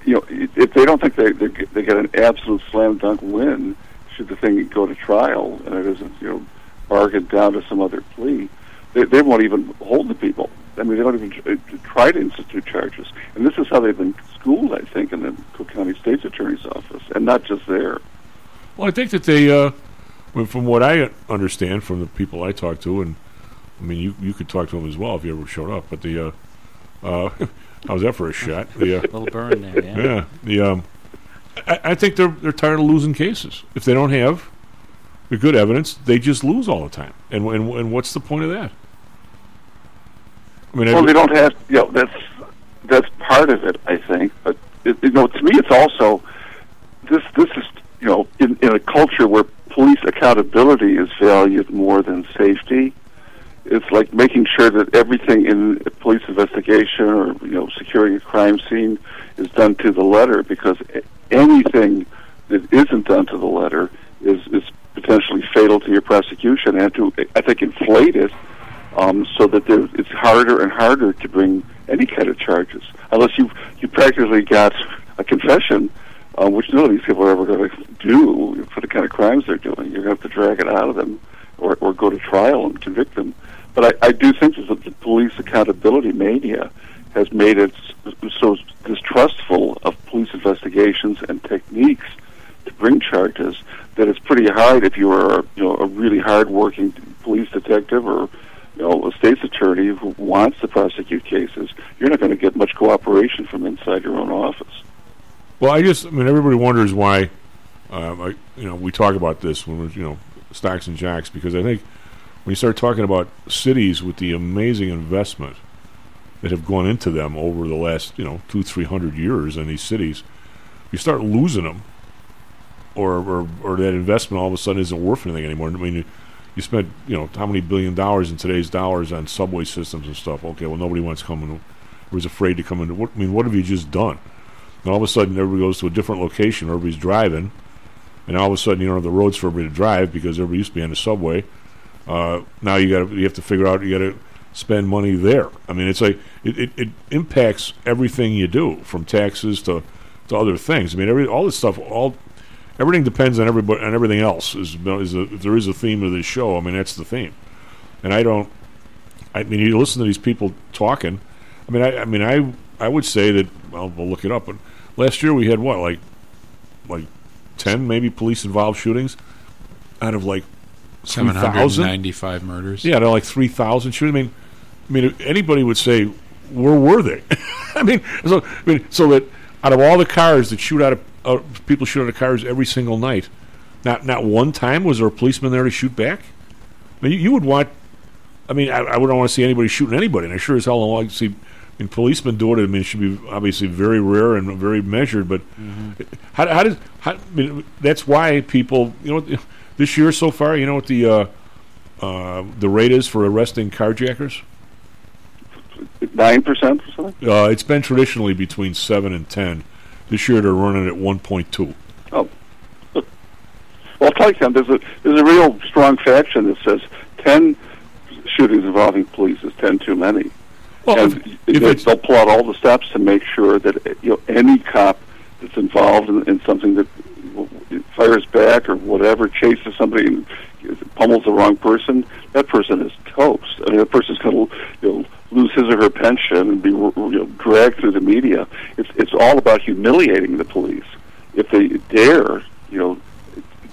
you know, if they don't think they they, get- they get an absolute slam dunk win, should the thing go to trial and it isn't you know bargained down to some other plea, they, they won't even hold the people. I mean, they don't even try to institute charges. And this is how they've been schooled, I think, in the Cook County State's Attorney's Office, and not just there. Well, I think that they, uh, from what I understand from the people I talk to, and I mean, you you could talk to them as well if you ever showed up. But the, uh, uh, how's that for a shot? The, uh, Little burn there, yeah. yeah. The, um, I, I think they're they're tired of losing cases. If they don't have the good evidence, they just lose all the time. And and, and what's the point of that? I mean, well, I- they don't have. You know, that's that's part of it, I think. But it, you know, to me, it's also this. This is you know, in, in a culture where police accountability is valued more than safety. It's like making sure that everything in a police investigation or you know securing a crime scene is done to the letter because anything that isn't done to the letter is is potentially fatal to your prosecution and to I think inflate it um, so that there, it's harder and harder to bring any kind of charges unless you you practically got a confession, uh, which none of these people are ever going to do for the kind of crimes they're doing. You're going to have to drag it out of them, or or go to trial and convict them. But I, I do think that the police accountability mania has made it so distrustful of police investigations and techniques to bring charges that it's pretty hard if you are you know a really hard-working police detective or you know a state's attorney who wants to prosecute cases. You're not going to get much cooperation from inside your own office. Well, I just, I mean, everybody wonders why, um, I, you know, we talk about this when we're, you know, stocks and jocks, because I think when you start talking about cities with the amazing investment that have gone into them over the last, you know, two, three hundred years in these cities, you start losing them, or, or, or that investment all of a sudden isn't worth anything anymore. I mean, you, you spent, you know, how many billion dollars in today's dollars on subway systems and stuff. Okay, well, nobody wants to come in, or was afraid to come in. What, I mean, what have you just done? And all of a sudden, everybody goes to a different location. Everybody's driving, and all of a sudden, you don't have the roads for everybody to drive because everybody used to be on the subway. Uh, now you got you have to figure out you got to spend money there. I mean, it's like it, it, it impacts everything you do, from taxes to to other things. I mean, every all this stuff, all everything depends on everybody on everything else. Is, is a, if there is a theme of this show, I mean, that's the theme. And I don't. I mean, you listen to these people talking. I mean, I, I mean, I I would say that. Well, we'll look it up. But last year we had what, like, like ten maybe police involved shootings out of like three thousand. 795 murders. Yeah, they're like three thousand shootings. I mean, I mean, anybody would say, "Where were they?" I mean, so I mean, so that out of all the cars that shoot out of uh, people shoot out of cars every single night, not not one time was there a policeman there to shoot back. I mean, you, you would want. I mean, I, I wouldn't want to see anybody shooting anybody, and I sure as hell don't like to see. I mean, policemen do it. I mean, it should be obviously very rare and very measured. But how, how does how, I mean, that's why people, you know, this year so far, you know what the uh, uh, the rate is for arresting carjackers? Nine percent or something. Uh, it's been traditionally between seven and ten. This year they're running at one point two. Oh, well, I'll tell you something. There's a there's a real strong faction that says ten shootings involving police is ten too many, and they, they'll pull out all the steps to make sure that you know any cop that's involved in, in something that fires back or whatever, chases somebody pummels the wrong person, that person is toast. I mean, that person's going to you know, lose his or her pension and be you know, dragged through the media. It's it's all about humiliating the police. If they dare, you know,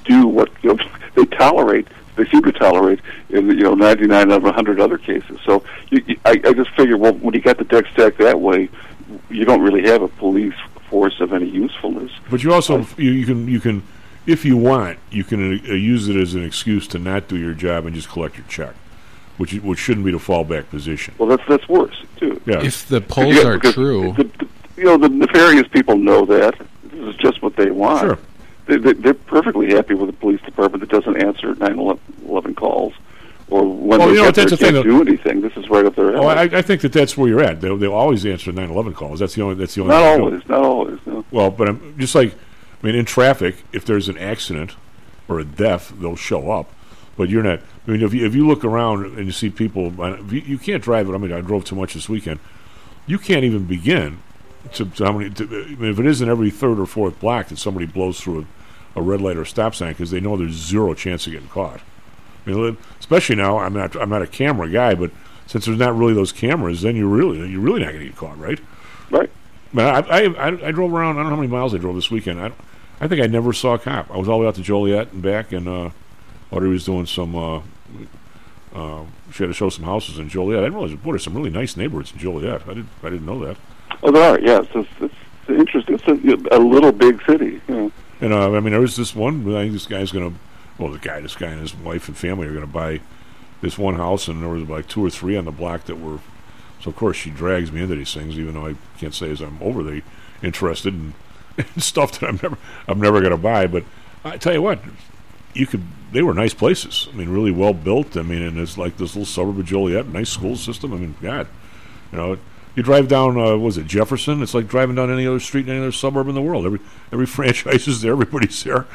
do what you know, they tolerate, they seem to tolerate in you know 99 out of 100 other cases. So you, you, I, I just figure, well, when you got the deck stacked that way, you don't really have a police force of any usefulness. But you also you, you can you can if you want you can uh, use it as an excuse to not do your job and just collect your check, which which shouldn't be the fallback position. Well, that's that's worse too. Yeah. If the polls Yeah, are because true, the, the, you know the nefarious people know that this is just what they want. Sure. They, they, they're perfectly happy with a police department that doesn't answer 911 calls, or when Well, they you know, there that's the can't thing, do anything. This is right up their Oh, I. I think that that's where you're at. They'll, they'll always answer 911 calls. That's the only. That's the only. not always, not always. No. Well, but I'm just like, I mean, in traffic, if there's an accident or a death, they'll show up. But you're not. I mean, if you, if you look around and you see people, you, you can't drive it. I mean, I drove too much this weekend. You can't even begin to, to how many. To, I mean, if it isn't every third or fourth block that somebody blows through a, a red light or a stop sign because they know there's zero chance of getting caught. I mean, especially now, I'm not. I'm not a camera guy, but since there's not really those cameras, then you're really you're really not going to get caught, right? Right. Man, I, I, I, I drove around. I don't know how many miles I drove this weekend. I, I think I never saw a cop. I was all the way out to Joliet and back, and uh, Audrey was doing some. Uh, uh, she had to show some houses in Joliet. I didn't realize, boy, there's some really nice neighborhoods in Joliet. I didn't, I didn't know that. Oh, there are. Yeah, it's, it's, it's interesting. It's a, a little big city. You know. And uh, I mean, there was this one. I think this guy's going to, well, the guy, this guy and his wife and family are going to buy this one house, and there was like two or three on the block that were. So of course she drags me into these things, even though I can't say as I'm overly interested in, in stuff that I'm never I'm never going to buy. But I tell you what, you could. They were nice places. I mean, really well built. I mean, and it's like this little suburb of Joliet, nice school system. I mean, God, you know. You drive down, uh, was it Jefferson? It's like driving down any other street in any other suburb in the world. Every every franchise is there. Everybody's there.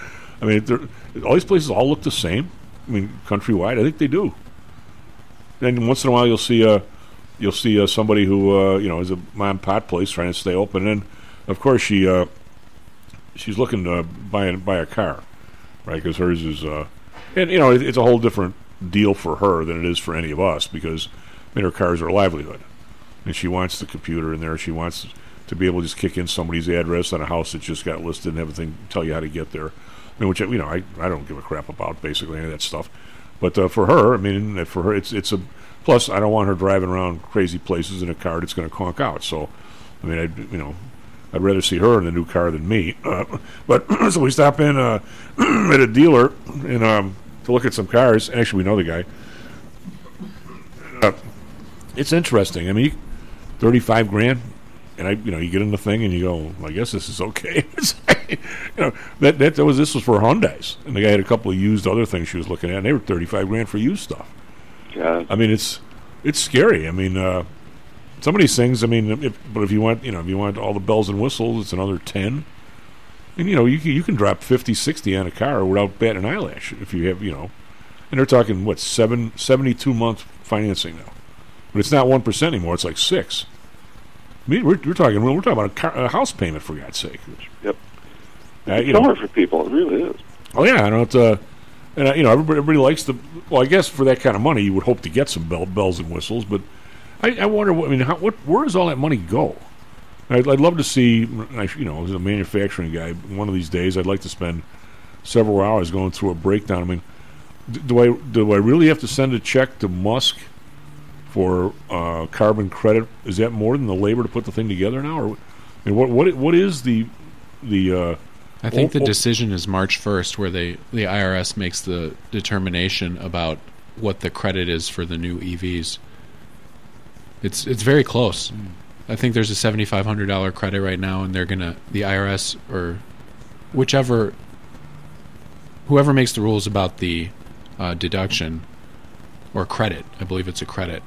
I mean, all these places all look the same. I mean, countrywide, I think they do. And once in a while, you'll see uh, you'll see uh, somebody who uh, you know is a mom and pop place trying to stay open. And of course, she uh, she's looking to buy a, buy a car, right? Because hers is, uh, and you know, it, it's a whole different deal for her than it is for any of us because I mean, her cars are a livelihood, and she wants the computer in there. She wants to be able to just kick in somebody's address on a house that just got listed and everything, tell you how to get there. Which you know, I, I don't give a crap about basically any of that stuff. But uh, for her, I mean, for her, it's it's a plus. I don't want her driving around crazy places in a car that's going to conk out. So, I mean, I you know, I'd rather see her in a new car than me. Uh, but so we stop in uh, at a dealer and um, to look at some cars. Actually, we know the guy. Uh, it's interesting. I mean, thirty-five grand, and I, you know, you get in the thing and you go, I guess this is okay. You know, that, that that was this was for Hyundai's, and the guy had a couple of used other things she was looking at, and they were thirty-five grand for used stuff. Yeah. I mean, it's it's scary. I mean, uh, some of these things. I mean, if, but if you want, you know, if you want all the bells and whistles, it's another ten. And you know, you can, you can drop 50, 60 on a car without batting an eyelash if you have, you know. And they're talking what seven, 72 month financing now, but it's not one percent anymore. It's like six. We're, we're talking we're talking about a, car, a house payment for God's sake. Yep. Uh, It's you a know, for people. It really is. Oh yeah, I don't. Uh, and uh, you know, everybody, everybody likes the. Well, I guess for that kind of money, you would hope to get some bell, bells and whistles. But I, I wonder. What, I mean, how, what? Where does all that money go? I'd, I'd love to see. I- You know, as a manufacturing guy, one of these days, I'd like to spend several hours going through a breakdown. I mean, do I do I really have to send a check to Musk for uh, carbon credit? Is that more than the labor to put the thing together now, or I mean, what what what is the the? Uh, I think the decision is March 1st, where they the IRS makes the determination about what the credit is for the new EVs. It's it's very close. I think there's a seventy five hundred dollar credit right now, and they're gonna the IRS or whichever whoever makes the rules about the uh, deduction or credit. I believe it's a credit.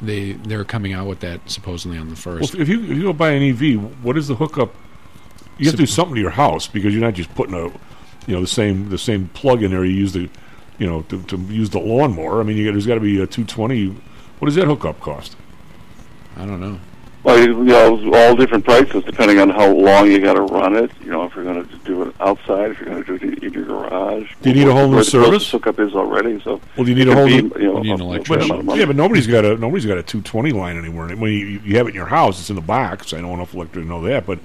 They they're coming out with that supposedly on the first. if if you if you go buy an EV, what is the hookup? You have to do something to your house because you're not just putting a you know the same the same plug in there you use the you know to, to use the lawnmower. I mean, you, there's got to be a 220. What does that hookup cost? I don't know. Well, you know, all different prices depending on how long you got to run it. You know, if you're going to do it outside, if you're going to do it in your garage. Do you need a whole new service? hookup is already. So Well, do you need a could whole be, new? You know, You need an a- a electrician. fair amount of money. yeah, but nobody's got a nobody's got a 220 line anymore. When you, you have it in your house, it's in the box. I know enough electric to know that, but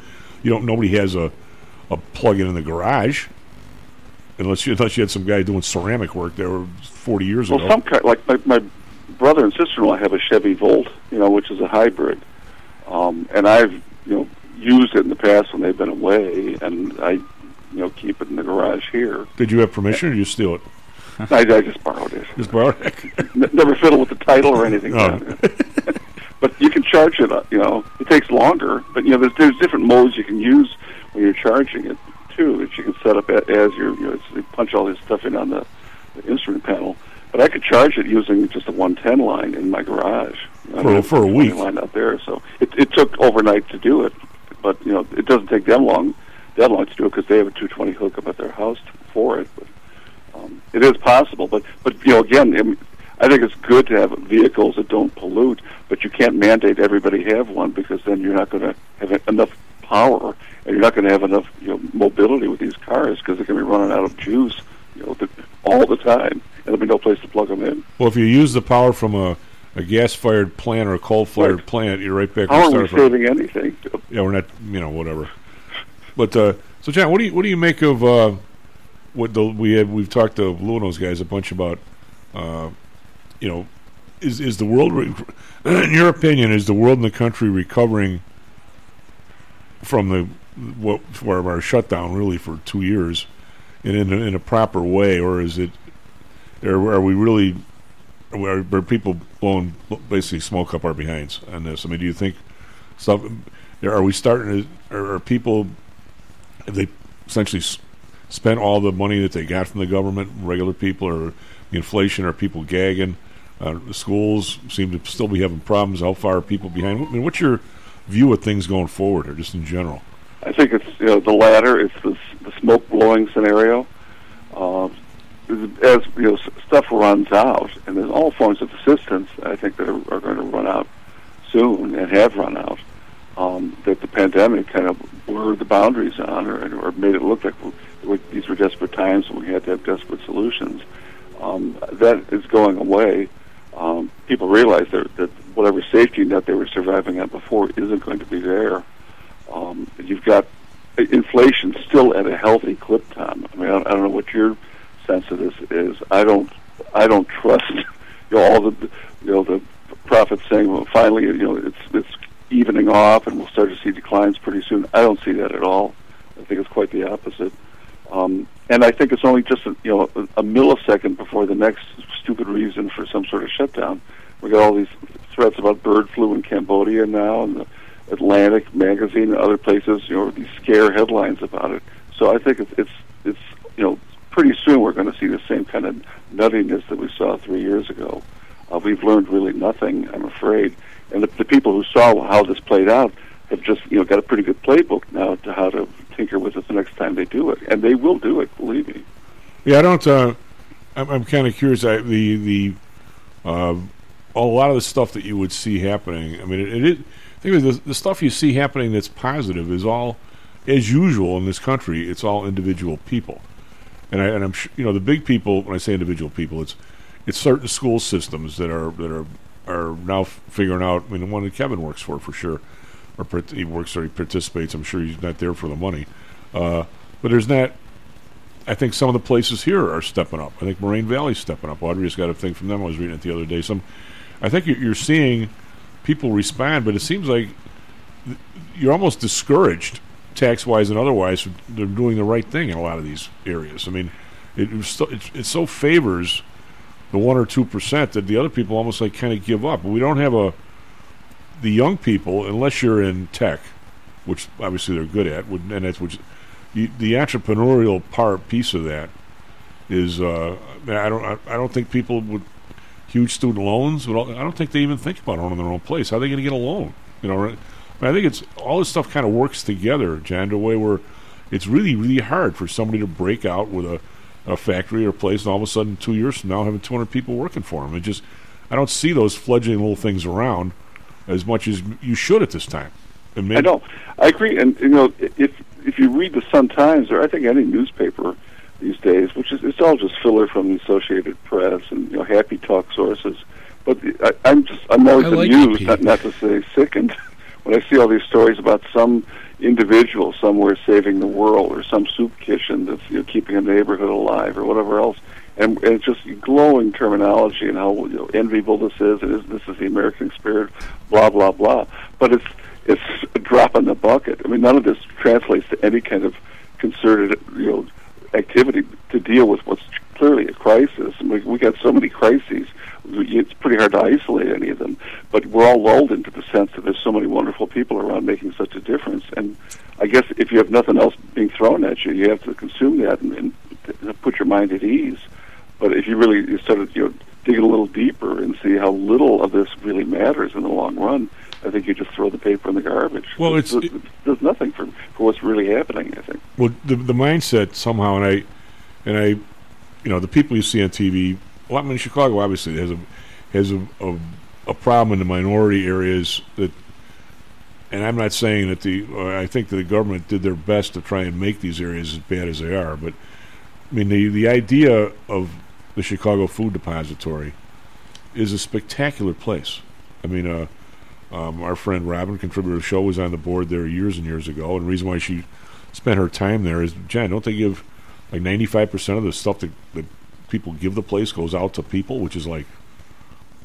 you don't. Nobody has a a plug-in in the garage, unless you unless you had some guy doing ceramic work there 40 years Well, ago. Well, some kind, like my, my brother and sister-in-law have a Chevy Volt, you know, which is a hybrid, um, and I've you know used it in the past when they've been away, and I you know keep it in the garage here. Did you have permission, or did you steal it? I, I just borrowed it. Just borrowed it. N- Never fiddle with the title or anything. Oh. but you can charge it. uh, You know, it takes longer, but you know, there's there's different modes you can use when you're charging it too. That you can set up as you're, you know, punch all this stuff in on the, the instrument panel. But I could charge it using just a 110 line in my garage. For- I for a 20 week. line out there, so it, it took overnight to do it. But you know, it doesn't take them long, that long to do it because they have a 220 hookup at their house for it. But um, it is possible, but but you know, again, I, mean, I think it's good to have vehicles that don't pollute, but you can't mandate everybody have one because then you're not going to have enough power, and you're not going to have enough you know mobility with these cars because they're going to be running out of juice, you know, the, all the time, and there'll be no place to plug them in. Well, if you use the power from a, a gas-fired plant or a coal-fired Right. plant, you're right back. How are we from. saving anything? Yeah, we're not. You know, whatever. But uh, so, John, what do you what do you make of uh, what the we have? We've talked to Lou and those guys a bunch about. Uh, you know, is is the world, re- in your opinion, is the world and the country recovering from the what for our shutdown really for two years, and in a, in a proper way, or is it? Are, are we really? Are, are people blowing basically smoke up our behinds on this? I mean, do you think stuff? Are we starting to? Are, are people? Have they essentially s- spent all the money that they got from the government? Regular people, or the inflation? Are people gagging? Uh, the schools seem to still be having problems. How far are people behind? I mean, what's your view of things going forward, or just in general? I think it's you know the latter. It's the, the smoke blowing scenario. Uh, as you know, stuff runs out, and there's all forms of assistance. I think that are, are going to run out soon, and have run out. Um, that the pandemic kind of blurred the boundaries on, or, or made it look like w- these were desperate times when we had to have desperate solutions. Um, that is going away. Um, people realize that, that whatever safety net they were surviving on before isn't going to be there. Um, you've got inflation still at a healthy clip, Tom. I mean, I don't, know what your sense of this is. I don't, I don't trust you know all the you know the prophets saying, well, finally, you know, it's it's evening off and we'll start to see declines pretty soon. I don't see that at all. I think it's quite the opposite. Um, and I think it's only just a, you know a, a millisecond before the next stupid reason for some sort of shutdown. We got all these threats about bird flu in Cambodia now, and the Atlantic magazine and other places, you know, these scare headlines about it. So I think it's it's it's you know pretty soon we're going to see the same kind of nuttiness that we saw three years ago. Uh, we've learned really nothing, I'm afraid. And the, the people who saw how this played out have just you know got a pretty good playbook now to how to tinker with it the next time they do it, and they will do it. Believe me. Yeah, I don't. Uh, I'm, I'm kind of curious. I, the the uh, a lot of the stuff that you would see happening. I mean, it, it Think the, the stuff you see happening that's positive is all, as usual in this country. It's all individual people, and I and I'm sh- you know the big people. When I say individual people, it's it's certain school systems that are that are are now figuring out. I mean, the one that Kevin works for for sure, or he works or he participates. I'm sure he's not there for the money, uh, but there's not. I think some of the places here are stepping up. I think Moraine Valley's stepping up. Audrey's got a thing from them. I was reading it the other day. Some, I think you- you're seeing people respond, but it seems like you're almost discouraged, tax wise and otherwise. They're doing the right thing in a lot of these areas. I mean, it it, so- it, it so favors the one or two percent that the other people almost like kind of give up. We don't have a the young people unless you're in tech, which obviously they're good at, and that's which you, the entrepreneurial part piece of that is uh, I don't I, I don't think people would huge student loans, but I don't think they even think about owning their own place. How are they going to get a loan? You know, right? I, mean, I think it's all this stuff kind of works together, Jan, to a way where it's really really hard for somebody to break out with a, a factory or place, and all of a sudden, two years from now, having 200 people working for them. It just I don't see those fledgling little things around as much as you should at this time. I know. I agree. And you know, if if you read the Sun Times or I think any newspaper these days, which is it's all just filler from the Associated Press and you know happy talk sources. But the, I, I'm just I'm always like amused, not not to say sickened, when I see all these stories about some individual somewhere saving the world or some soup kitchen that's you know, keeping a neighborhood alive or whatever else. And, and it's just glowing terminology and how you know, enviable this is, and is, this is the American spirit, blah blah blah. But it's it's a drop in the bucket. I mean, none of this translates to any kind of concerted, you know, activity to deal with what's clearly a crisis. We we got so many crises. It's pretty hard to isolate any of them. But we're all lulled into the sense that there's so many wonderful people around making such a difference. And I guess if you have nothing else being thrown at you, you have to consume that and, and put your mind at ease. But if you really you of you know dig a little deeper and see how little of this really matters in the long run, I think you just throw the paper in the garbage. Well, There's- it's- there's, nothing for for what's really happening. I think. well, the the mindset somehow, and I, and I, you know, the people you see on TV. Well, I mean, Chicago obviously has a has a, a a problem in the minority areas that. And I'm not saying that the. I think that the government did their best to try and make these areas as bad as they are. But I mean, the the idea of the Chicago Food Depository is a spectacular place. I mean, uh, um, our friend Robin, contributor to the show, was on the board there years and years ago. And the reason why she spent her time there is, Jen, don't they give like 95% of the stuff that, that people give the place goes out to people, which is like,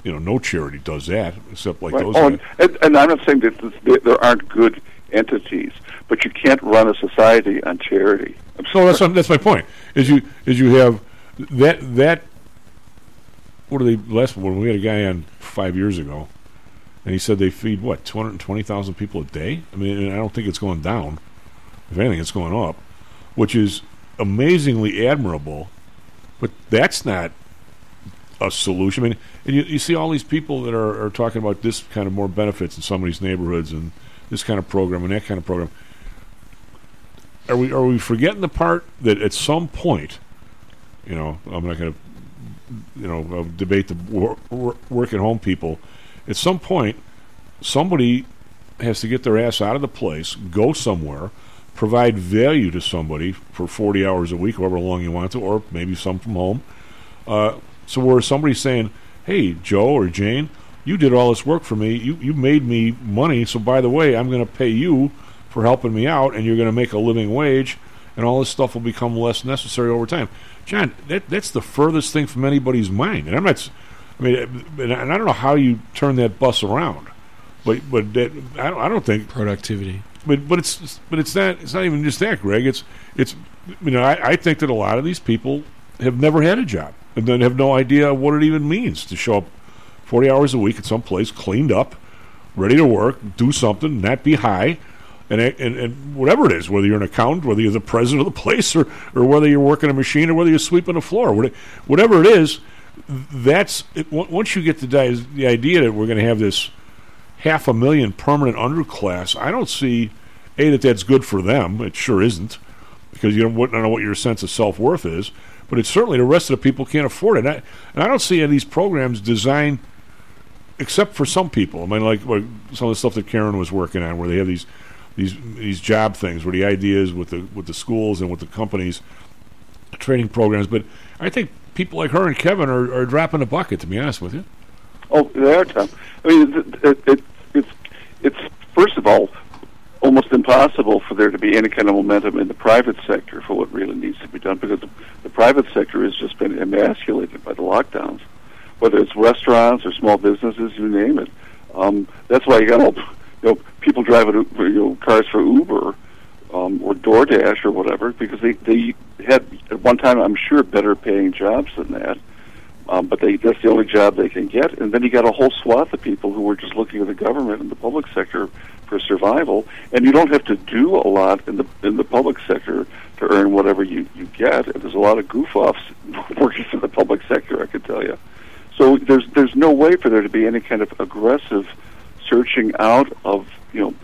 you know, no charity does that except like Right. those. Oh, and, and, I'm not saying that there aren't good entities, but you can't run a society on charity. So that's that's my point. Is you is you have that that what are they last when we had a guy on five years ago, and he said they feed what two hundred twenty thousand people a day. I mean, I don't think it's going down. If anything, it's going up, which is amazingly admirable. But that's not a solution. I mean, and you, you see all these people that are, are talking about this kind of more benefits in some of these neighborhoods and this kind of program and that kind of program are we are we forgetting the part that at some point, you know, I'm not going to, you know, uh, debate the wor- wor- work at home people. At some point, somebody has to get their ass out of the place, go somewhere, provide value to somebody for 40 hours a week, however long you want to, or maybe some from home. Uh, so where somebody's saying, "Hey, Joe or Jane, you did all this work for me. You you made me money. So by the way, I'm going to pay you for helping me out, and you're going to make a living wage, and all this stuff will become less necessary over time." John, that that's the furthest thing from anybody's mind, and I'm not. I mean, and I don't know how you turn that bus around, but but that, I don't, I don't think productivity. But but it's but it's not it's not even just that, Greg. It's it's you know I, I think that a lot of these people have never had a job and then have no idea what it even means to show up forty hours a week at some place, cleaned up, ready to work, do something, not be high. And, and, and whatever it is, whether you're an accountant, whether you're the president of the place, or, or whether you're working a machine, or whether you're sweeping the floor, whatever it is, that's it, once you get the, the idea that we're going to have this half a million permanent underclass, I don't see a that that's good for them. It sure isn't because you don't, wouldn't know what your sense of self worth is. But it's certainly the rest of the people can't afford it. And I, and I don't see any of these programs designed, except for some people. I mean, like, like some of the stuff that Karen was working on, where they have these these these job things, where the idea is with the with the schools and with the companies, training programs. But I think people like her and Kevin are, are dropping the bucket. To be honest with you. Oh, they are, Tom. I mean, it, it, it, it's it's first of all almost impossible for there to be any kind of momentum in the private sector for what really needs to be done because the, the private sector has just been emasculated by the lockdowns, whether it's restaurants or small businesses, you name it. Um, that's why you got all you know people driving you know cars for Uber um, or DoorDash or whatever because they they had at one time I'm sure better paying jobs than that. Um, but they, that's the only job they can get. And then you got a whole swath of people who are just looking at the government and the public sector for survival. And you don't have to do a lot in the in the public sector to earn whatever you you get. And there's a lot of goof offs working for the public sector, I could tell you. So there's there's no way for there to be any kind of aggressive searching out of you know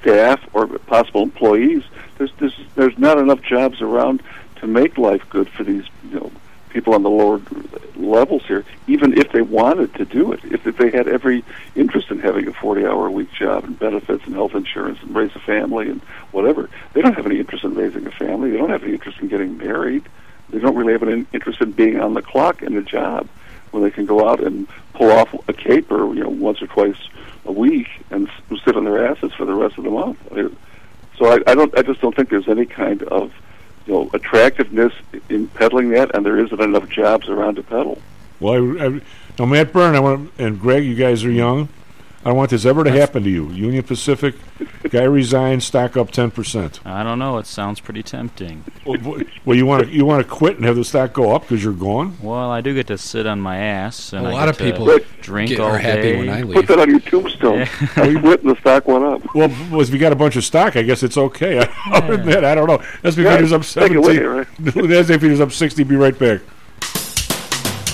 staff or possible employees. There's there's there's not enough jobs around to make life good for these you know people on the lower levels here, even if they wanted to do it, if, if they had every interest in having a 40 hour a week job and benefits and health insurance and raise a family and whatever. They don't have any interest in raising a family. They don't have any interest in getting married. They don't really have an interest in being on the clock in a job when they can go out and pull off a caper, you know, once or twice a week and sit on their asses for the rest of the month. So I, I don't, I just don't think there's any kind of, you know, attractiveness in peddling that, and there isn't enough jobs around to peddle. Well, I, I, now Matt Byrne, I want and Greg, you guys are young. I don't want this ever to happen to you. Union Pacific, guy resigns, stock up ten percent. I don't know. It sounds pretty tempting. Well, you want to you want to quit and have the stock go up because you're gone. Well, I do get to sit on my ass, and A I lot get of to people drink get- all are happy day. when I Put that on your tombstone. I quit and the stock went up. Well, well, if you got a bunch of stock, I guess it's okay. Other than that, I don't know. S&P Yeah, Futures up take it seventeen. away, The S&P Futures up sixty. Be right back.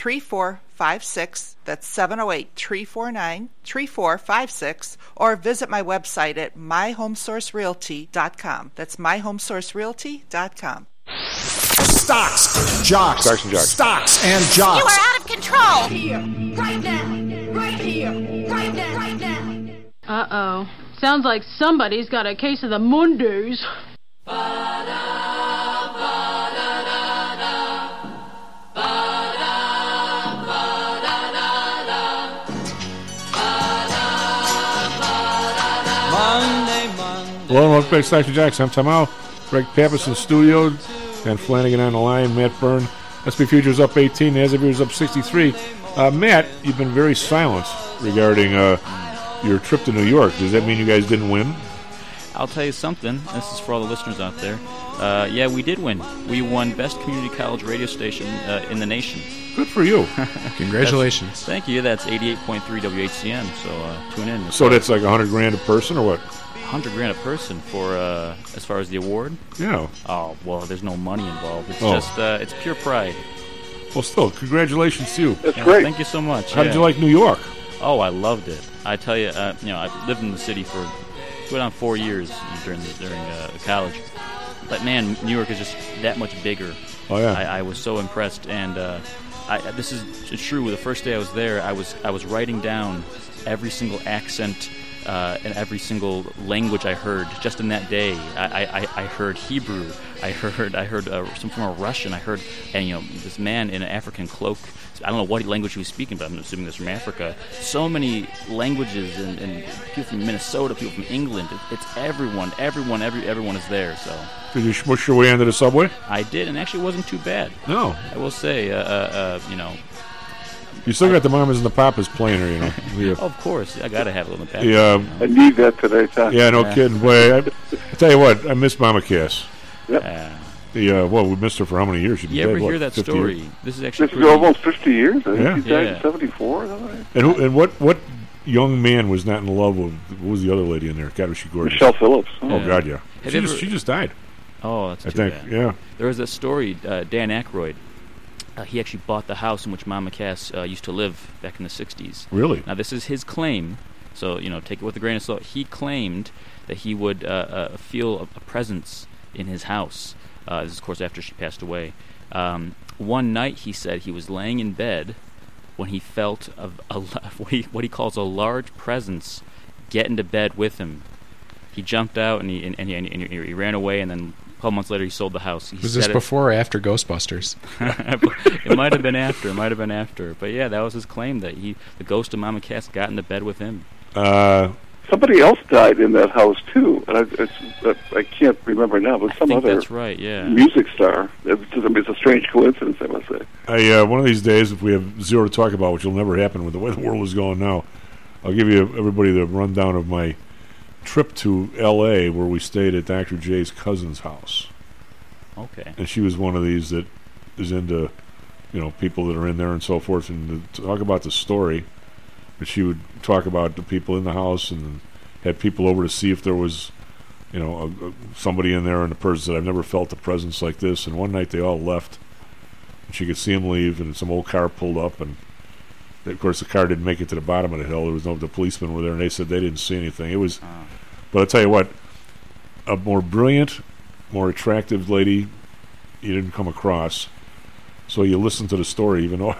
3456. That's 708 349 3456. Or visit my website at myhomesourcerealty.com. That's myhomesourcerealty.com. Stocks, jocks, Stocks and jocks. stocks and You are out of control. Here, right now, right here, right now, right now. Uh oh. Sounds like somebody's got a case of the Mondays. Hello and welcome back to Stocks and I'm Tom Howell, Greg Pappas in the studio, and Flanagan on the line, Matt Byrne. SP Futures up 18, NASDAQ Futures up 63. Uh, Matt, you've been very silent regarding uh, your trip to New York. Does that mean you guys didn't win? I'll tell you something. This is for all the listeners out there. Uh, yeah, we did win. We won Best Community College Radio Station uh, in the nation. Good for you. Congratulations. Thank you. That's 88.3 WHCM. So uh, tune in. So that's like 100 grand a person or what? 100 grand a person for uh, as far as the award. Yeah. Oh well, there's no money involved. It's Oh. just uh, it's pure pride. Well, still, congratulations to you. Yeah, Thank you so much. How did you like New York? Oh, I loved it. I tell you, uh, you know, I lived in the city for going on four years during the, during uh, college. But man, New York is just that much bigger. Oh, yeah. I, I was so impressed, and uh, I, this is true. The first day I was there, I was I was writing down every single accent uh, in every single language I heard just in that day. I, I, I heard Hebrew. I heard I heard uh, some form of Russian. I heard and you know this man in an African cloak. I don't know what language he was speaking, but I'm assuming this from Africa. So many languages and, and people from Minnesota, people from England. It, it's everyone, everyone, every everyone is there. So Did you smush your way into the subway? I did, and actually it wasn't too bad. No. I will say, uh, uh, uh, you know, You still got the mamas and the papas playing her, you know. Yeah. of course, I gotta have a little bit. Yeah. I need that today, Tom. Yeah, no Yeah. kidding. Boy, I, I tell you what, I miss Mama Cass. Yep. The uh, well, we missed her for how many years? She'd been You ever dead, what, hear that story? years? This is actually This is almost 50 years. I think Yeah. he died Yeah. in 74. is that right? And who and what what young man was not in love with? What was the other lady in there? God, was she gorgeous? Michelle Phillips. Oh Yeah. God, yeah. Have She just, ever- she just died. Oh, that's I too think. bad. Yeah. There was a story. Uh, Dan Aykroyd. Uh, he actually bought the house in which Mama Cass uh, used to live back in the '60s. Really? Now this is his claim, so you know take it with a grain of salt. He claimed that he would uh, uh, feel a, presence in his house. Uh, this is, of course, after she passed away. Um, one night, he said he was laying in bed when he felt a, a, what, he, what he calls a large presence get into bed with him. He jumped out and he and, and, he, and he, and he ran away, and then couple months later, he sold the house. He Was this said it- before or after Ghostbusters? it might have been after. It might have been after. But yeah, that was his claim that he, the ghost of Mama Cass, got into bed with him. Uh, Somebody else died in that house too, and I, it's, uh, I can't remember now, but I some think other that's right. Yeah. music star. It's, just- I mean, it's a strange coincidence, I must say. I uh, one of these days, if we have zero to talk about, which will never happen with the way the world is going now, I'll give you everybody the rundown of my trip to L.A. where we stayed at Dr. J's cousin's house. Okay. and she was one of these that is into you know people that are in there and so forth and to talk about the story but she would talk about the people in the house and had people over to see if there was you know a, a, somebody in there and the person said i've never felt a presence like this and one night they all left and she could see them leave and some old car pulled up and of course the car didn't make it to the bottom of the hill there was no the policemen were there and they said they didn't see anything it was but i'll tell you what a more brilliant more attractive lady you didn't come across. So you listened to the story, even though,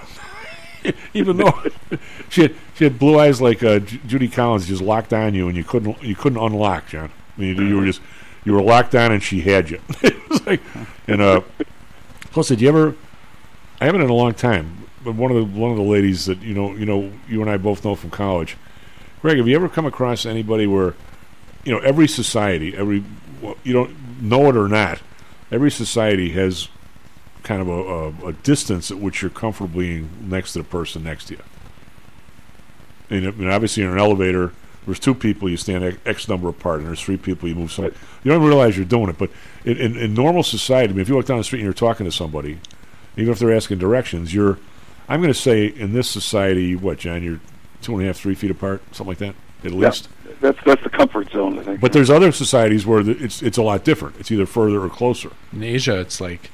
even though she had she had blue eyes like uh, Ju- Judy Collins, just locked on you, and you couldn't you couldn't unlock, John. I mean, you, you were just you were locked on, and she had you. it was like, and uh, plus, did you ever? I haven't in a long time, one of the one of the ladies that you know, you know, you and I both know from college. Greg, have you ever come across anybody where, you know, every society, every well, you don't know it or not, every society has kind of a, a, a distance at which you're comfortable being next to the person next to you. And, obviously, in an elevator, there's two people you stand X- number apart, and there's three people you move some. You don't even realize you're doing it, but in, in, in normal society, I mean, if you walk down the street and you're talking to somebody, even if they're asking directions, you're. I'm going to say in this society, what, John? You're two and a half, three feet apart, something like that, at least. That's that's the comfort zone, I think. But there's other societies where the, it's it's a lot different. It's either further or closer. In Asia, it's like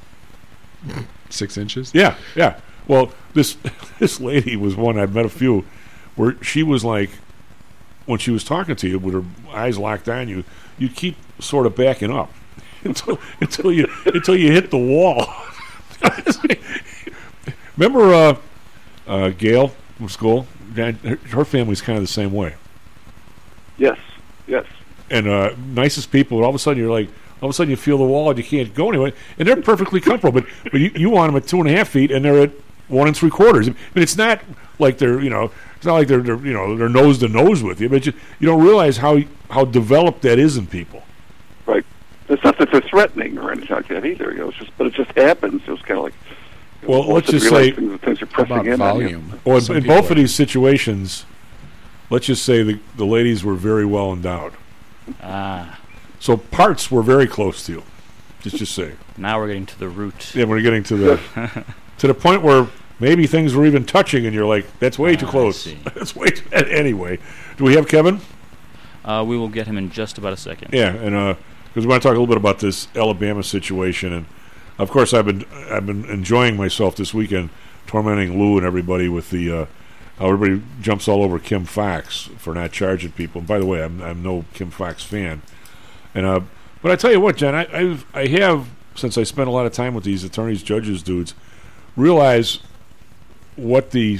six inches. Yeah, yeah. Well, this this lady was one I've met a few where she was like when she was talking to you with her eyes locked on you, you keep sort of backing up until until you until you hit the wall. Remember uh, uh, Gail from school? Her, her family's kind of the same way. Yes, yes. and uh, nicest people, all of a sudden you're like, all of a sudden you feel the wall and you can't go anywhere, and they're perfectly comfortable, but but you, you want them at two and a half feet, and they're at one and three quarters. I mean, it's not like they're you know, it's not like they're, they're you know they're nose to nose with you, but you, you don't realize how how developed that is in people. Right. It's not that they're threatening or anything like that either. You know, it's just, but it just happens. It was kind of like. You know, Well, let's just say things, things are pressing in on. Well, in, in both are- of these situations, let's just say the the ladies were very well endowed. Ah. So parts were very close to you. Just just say. Now we're getting to the root. Yeah, we're getting to the to the point where maybe things were even touching, and you're like, "That's way too Ah, I close." That's way. Too, anyway, do we have Kevin? Uh, we will get him in just about a second. Yeah, and because we want to talk a little bit about this Alabama situation, and of course, I've been I've been enjoying myself this weekend, tormenting Lou and everybody with the uh, how everybody jumps all over Kim Foxx for not charging people. And by the way, I'm I'm no Kim Foxx fan, and uh, but I tell you what, John, I I've, I have since I spent a lot of time with these attorneys, judges, dudes, realize what the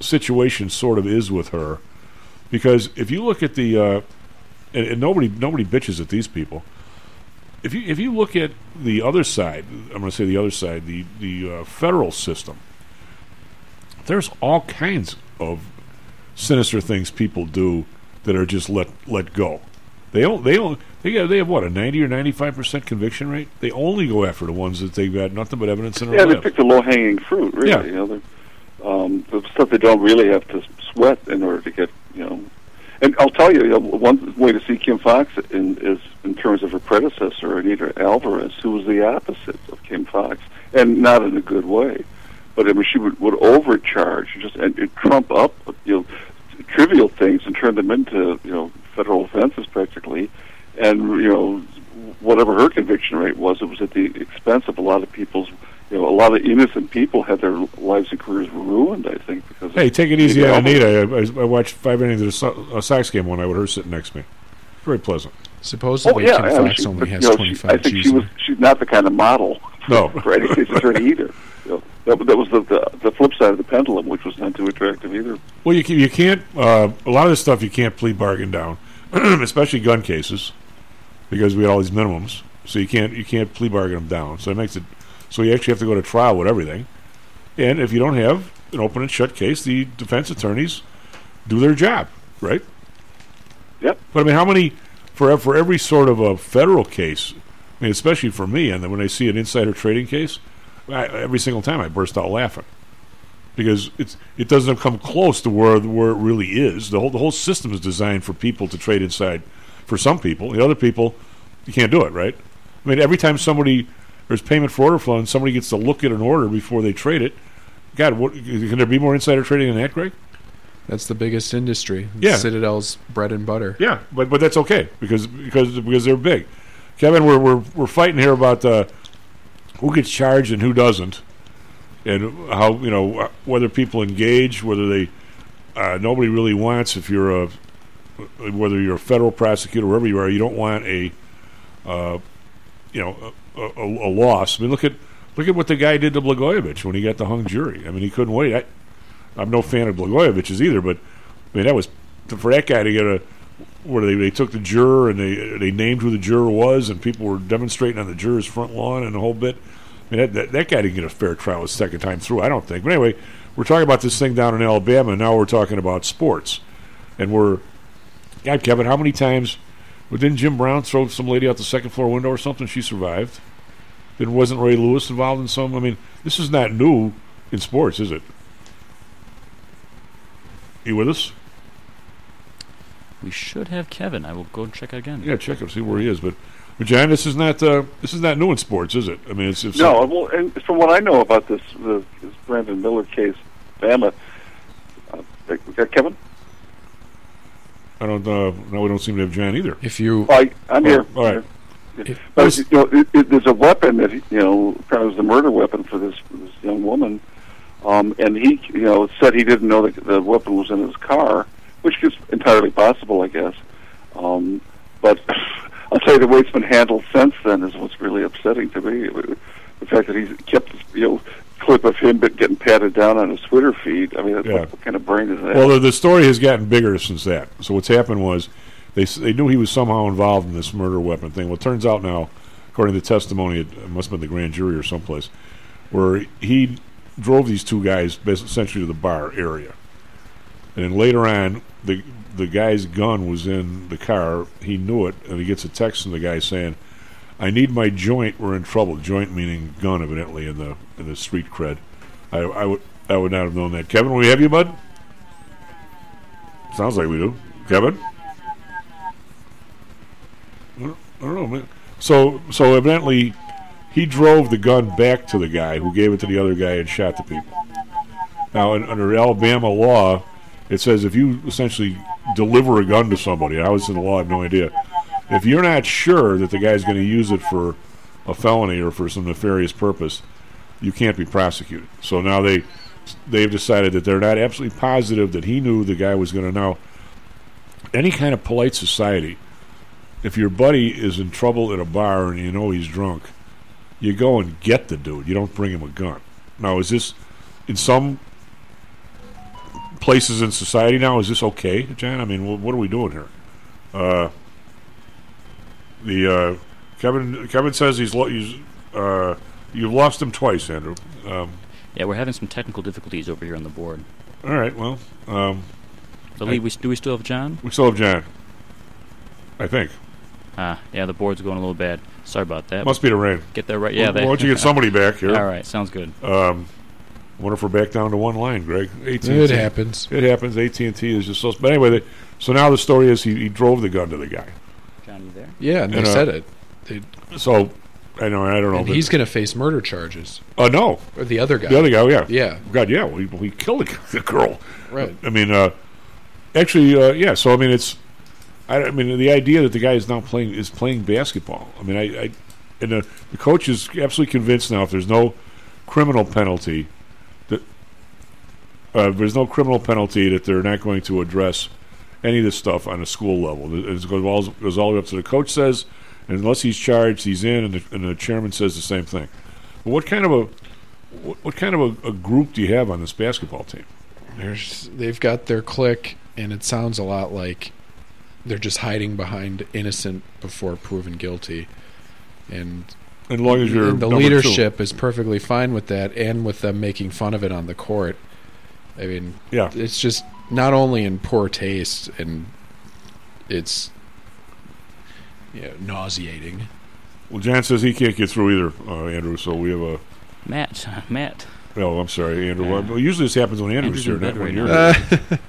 situation sort of is with her. because if you look at the uh, and, and nobody nobody bitches at these people. If you if you look at the other side, I'm going to say the other side, the the uh, federal system. There's all kinds of sinister things people do that are just let let go. They don't they don't they got, they have what a 90 or 95 percent conviction rate. They only go after the ones that they've got nothing but evidence in their Yeah, they lab. pick the low hanging fruit. Really, Yeah. you know, um, the stuff they don't really have to sweat in order to get, you know. And I'll tell you, you know, one way to see Kim Foxx in, is in terms of her predecessor, Anita Alvarez, who was the opposite of Kim Foxx, and not in a good way. But I mean, she would, would overcharge, just and, and trump up, you know, trivial things and turn them into, you know, federal offenses practically. And you know, whatever her conviction rate was, it was at the expense of a lot of people's. You know, a lot of innocent people had their lives and careers ruined. I think because. Hey, of take it easy Anita on Anita. I, I watched five innings of a So- a Sox game one night with her sitting next to me. Very pleasant. Supposedly, oh yeah, Kim I mean, Foxx she- only but, has you know, 25 I think Gs she in was. She's not the kind of model. No. for any state's attorney either. You know, that, that was the, the the flip side of the pendulum, which was not too attractive either. Well, you can, you can't. Uh, a lot of this stuff you can't plea bargain down, especially gun cases, because we had all these minimums. So you can't you can't plea bargain them down. So it makes it so you actually have to go to trial with everything. And if you don't have an open and shut case, the defense attorneys do their job, right? Yep. But I mean, how many for for every sort of a federal case? I mean, especially for me, and then when I see an insider trading case, I, every single time I burst out laughing because it's it doesn't come close to where where it really is. The whole the whole system is designed for people to trade inside. For some people, the other people, you can't do it, right? I mean, every time somebody there's payment for order flow and somebody gets to look at an order before they trade it, God, what can there be more insider trading than that, Greg? That's the biggest industry. Yeah. Citadel's bread and butter. Yeah, but but that's okay because because because they're big. Kevin, we're we're we're fighting here about uh, who gets charged and who doesn't, and how you know whether people engage, whether they uh, nobody really wants if you're a whether you're a federal prosecutor wherever you are, you don't want a uh, you know a, a, loss. I mean, look at look at what the guy did to Blagojevich when he got the hung jury. I mean, he couldn't wait. I, I'm no fan of Blagojevich's either, but I mean that was for that guy to get a where they, they took the juror and they they named who the juror was and people were demonstrating on the juror's front lawn and the whole bit. I mean that, that, that guy didn't get a fair trial his second time through. I don't think. But anyway, we're talking about this thing down in Alabama. and Now we're talking about sports, and we're God, Kevin, how many times? Well, didn't Jim Brown throw some lady out the second floor window or something? She survived. Then wasn't Ray Lewis involved in some? I mean, this is not new in sports, is it? You with us? We should have Kevin. I will go and check again. Yeah, check him, see where he is. But, but John, this is not uh, this is not new in sports, is it? I mean, it's, it's No, well, and from what I know about this, the, this Brandon Miller case, Bama, uh, we got Kevin. I don't. Uh, no, we don't seem to have John either. If you, I, I'm here. All right. But you know, it, it, there's a weapon that you know apparently was the murder weapon for this this young woman, um, and he you know said he didn't know that the weapon was in his car, which is entirely possible, I guess. Um, but I'll tell you the way it's been handled since then is what's really upsetting to me. The fact that he's kept you know clip of him getting patted down on his Twitter feed. I mean, what, Yeah. what kind of brain is that? Well, the, the story has gotten bigger since that. So what's happened was they they knew he was somehow involved in this murder weapon thing. Well, it turns out now, according to the testimony, it, it must have been the grand jury or someplace, where he drove these two guys essentially to the bar area, and then later on, the the guy's gun was in the car. He knew it, and he gets a text from the guy saying, "I need my joint. We're in trouble." Joint meaning gun, evidently in the in the street cred. I, I would I would not have known that. Kevin, we have you, bud. Sounds like we do. Kevin? I don't, know, man. So, so evidently, he drove the gun back to the guy who gave it to the other guy and shot the people. Now, in, under Alabama law, it says if you essentially deliver a gun to somebody, I was in the law, I have no idea. If you're not sure that the guy's going to use it for a felony or for some nefarious purpose, you can't be prosecuted. So now they they've decided that they're not absolutely positive that he knew the guy was going to know. Any kind of polite society, if your buddy is in trouble at a bar and you know he's drunk, you go and get the dude. You don't bring him a gun. Now, is this in some places in society now. Is this okay, Jan? I mean, what are we doing here? Uh, the uh, Kevin Kevin says he's, lo- he's uh, you've lost him twice, Andrew. Um, Yeah, we're having some technical difficulties over here on the board. all right, well, um, So, Lee, we, do we still have John? we still have Jan. I think Ah, yeah, the board's going a little bad. Sorry about that. must be the rain. Get that right. Yeah, Well, they- why don't you get somebody back here? All right, sounds good. Um, I wonder if we're back down to one line, Greg. AT&T. It happens. It happens. AT and T is just so. But anyway, they, so now the story is he, he drove the gun to the guy. John, you there? Yeah, and they And, uh, said it. They, So I know. I don't know. and but- he's going to face murder charges. Oh no, Or the other guy. The other guy, yeah, Yeah. God, yeah, we we killed the, the girl. Right. I mean, uh, actually, uh, yeah. So I mean, it's. I, I mean, the idea that the guy is now playing is playing basketball. I mean, I, I and the, the coach is absolutely convinced now. If there's no criminal penalty, that uh, if there's no criminal penalty, that they're not going to address any of this stuff on a school level. It goes all, goes all the way up to the coach says, and unless he's charged, he's in, and the, and the chairman says the same thing. But what kind of a what, what kind of a, a group do you have on this basketball team? There's, they've got their clique, and it sounds a lot like they're just hiding behind innocent before proven guilty. And As long as you're and the number two. leadership is perfectly fine with that, and with them making fun of it on the court. I mean, Yeah. it's just not only in poor taste, and it's yeah, nauseating. Well, Jan says he can't get through either, uh, Andrew. So we have a. Matt, Matt. No, I'm sorry, Andrew. Yeah. Well, usually this happens when Andrew's Andrew's here, not when you're now. here.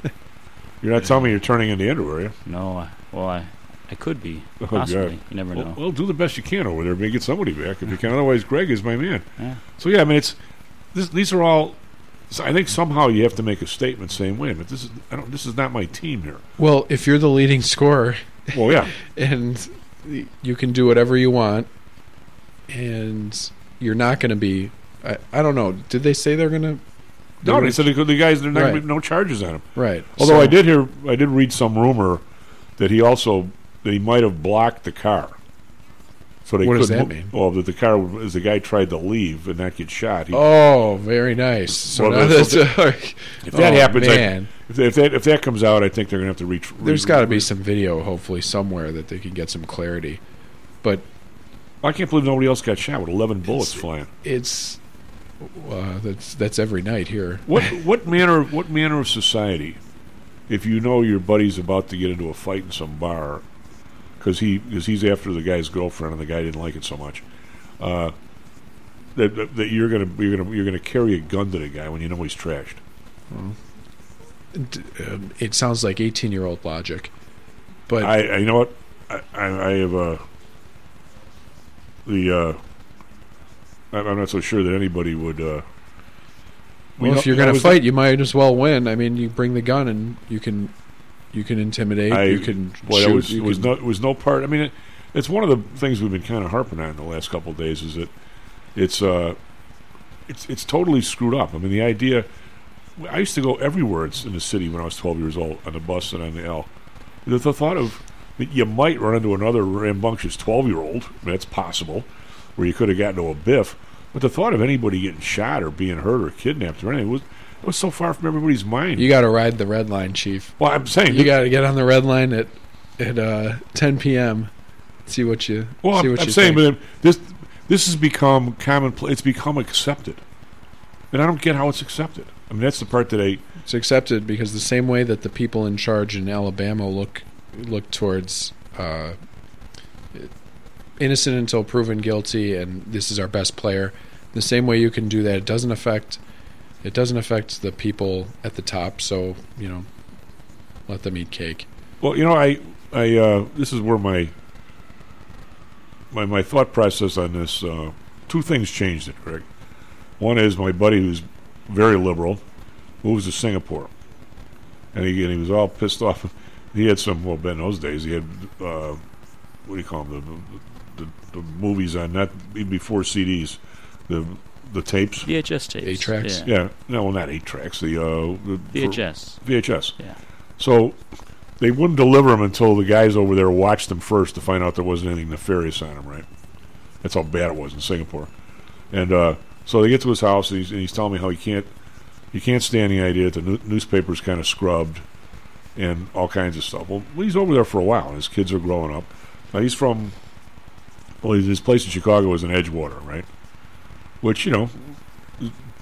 you're not telling me you're turning into Andrew, are you? No, I, well, I, I could be. Oh, Possibly. God. You never Well, know. well, do the best you can over there. Maybe get somebody back if you can. Otherwise, Greg is my man. Yeah. So yeah, I mean, it's this, these are all. So I think somehow you have to make a statement saying, "Wait a minute, this is I don't, this is not my team here." Well, if you're the leading scorer, Well, yeah. and you can do whatever you want, and you're not going to be. I, I don't know. Did they say they're going to? No, they said the, guys there are not gonna Right. be no charges on him. Right. Although So- I did hear, I did read some rumor that he also that he might have blocked the car. So they What does couldn't that mean? Well, that the car, as the guy tried to leave and not get shot. He, Oh, very nice. So Well, that's- that's if that oh, happens, I- man. if, if that if that comes out, I think they're going to have to reach. There's got to be some video, hopefully, somewhere that they can get some clarity. But I can't believe nobody else got shot with 11 bullets flying. it's uh, that's that's every night here. What what manner what manner of society, if you know your buddy's about to get into a fight in some bar, because he because he's after the guy's girlfriend and the guy didn't like it so much, uh, that, that that you're gonna you're gonna you're gonna carry a gun to the guy when you know he's trashed. D- um, it sounds like 18 year old logic, but I, I you know what I, I, I have uh, the uh, I'm not so sure that anybody would. Uh, well, if you're going to fight, you might as well win. I mean, you bring the gun and you can you can intimidate. I, you can boy, shoot. was, you was can- no it was no part. I mean, it, it's one of the things we've been kind of harping on the last couple of days is that it's uh, it's it's totally screwed up. I mean, the idea. I used to go everywhere in in the city when I was 12 years old on the bus and on the L. The, the thought of that you might run into another rambunctious 12 year old, that's possible, where you could have gotten to a biff. But the thought of anybody getting shot or being hurt or kidnapped or anything was was so far from everybody's mind. you got to ride the red line, chief. well, I'm saying You got to get on the red line at at uh, 10 p.m. See what you Well, see I'm, what I'm saying, but this this has become commonplace. It's become accepted, and I don't get how it's accepted. I mean, that's the part that I. It's accepted because the same way that the people in charge in Alabama look look towards uh, innocent until proven guilty, and this is our best player. The same way you can do that, it doesn't affect it doesn't affect the people at the top. So you know, let them eat cake. Well, you know, I I uh, this is where my my my thought process on this. Uh, two things changed it, Greg. One is my buddy who's very liberal moves to Singapore, and he and he was all pissed off. He had some well, in those days he had uh, what do you call them the, the, the movies on not even before CDs, the the tapes. VHS tapes. Eight tracks? Yeah. Yeah, no, well, not eight tracks. The, uh, the VHS. VHS. Yeah. So they wouldn't deliver them until the guys over there watched them first to find out there wasn't anything nefarious on them. Right? That's how bad it was in Singapore. And uh, so they get to his house, and he's, and he's telling me how he can't You can't stand the idea that the new- newspaper's kind of scrubbed and all kinds of stuff. Well, he's over there for a while. and His kids are growing up. Now he's from. Well, his place in Chicago was in Edgewater, right? Which you know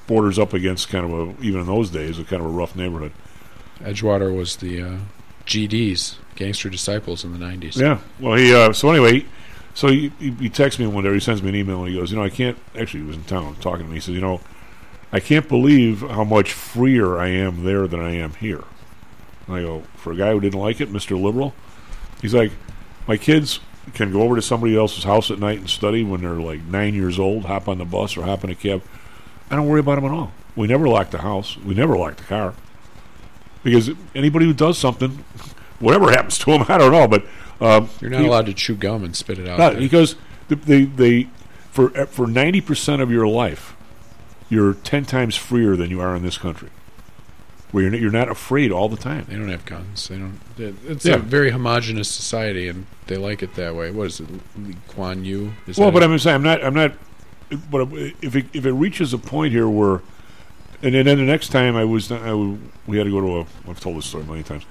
borders up against kind of a even in those days a kind of a rough neighborhood. Edgewater was the uh, GDs, Gangster Disciples, in the '90s. Yeah. Well, he. Uh, so anyway, so he, he, he texts me one day. He sends me an email and he goes, you know, I can't. Actually, he was in town talking to me. He says, you know, I can't believe how much freer I am there than I am here. And I go, for a guy who didn't like it, Mister Liberal. He's like, my kids can go over to somebody else's house at night and study when they're like nine years old. Hop on the bus or hop in a cab. I don't worry about them at all. We never lock the house. We never lock the car because anybody who does something, whatever happens to them, I don't know. But um, You're not he- allowed to chew gum and spit it out. no, there. because the, they they for for ninety percent of your life, you're ten times freer than you are in this country, where you're not, you're not afraid all the time. They don't have guns. They don't. it- It's Yeah. a very homogenous society, and they like it that way. What is it, Lee Kuan Yew? Is well, but it? I'm saying I'm not I'm not. But if it, if it reaches a point here where, and then, then the next time I was I, we had to go to a I've told this story many times,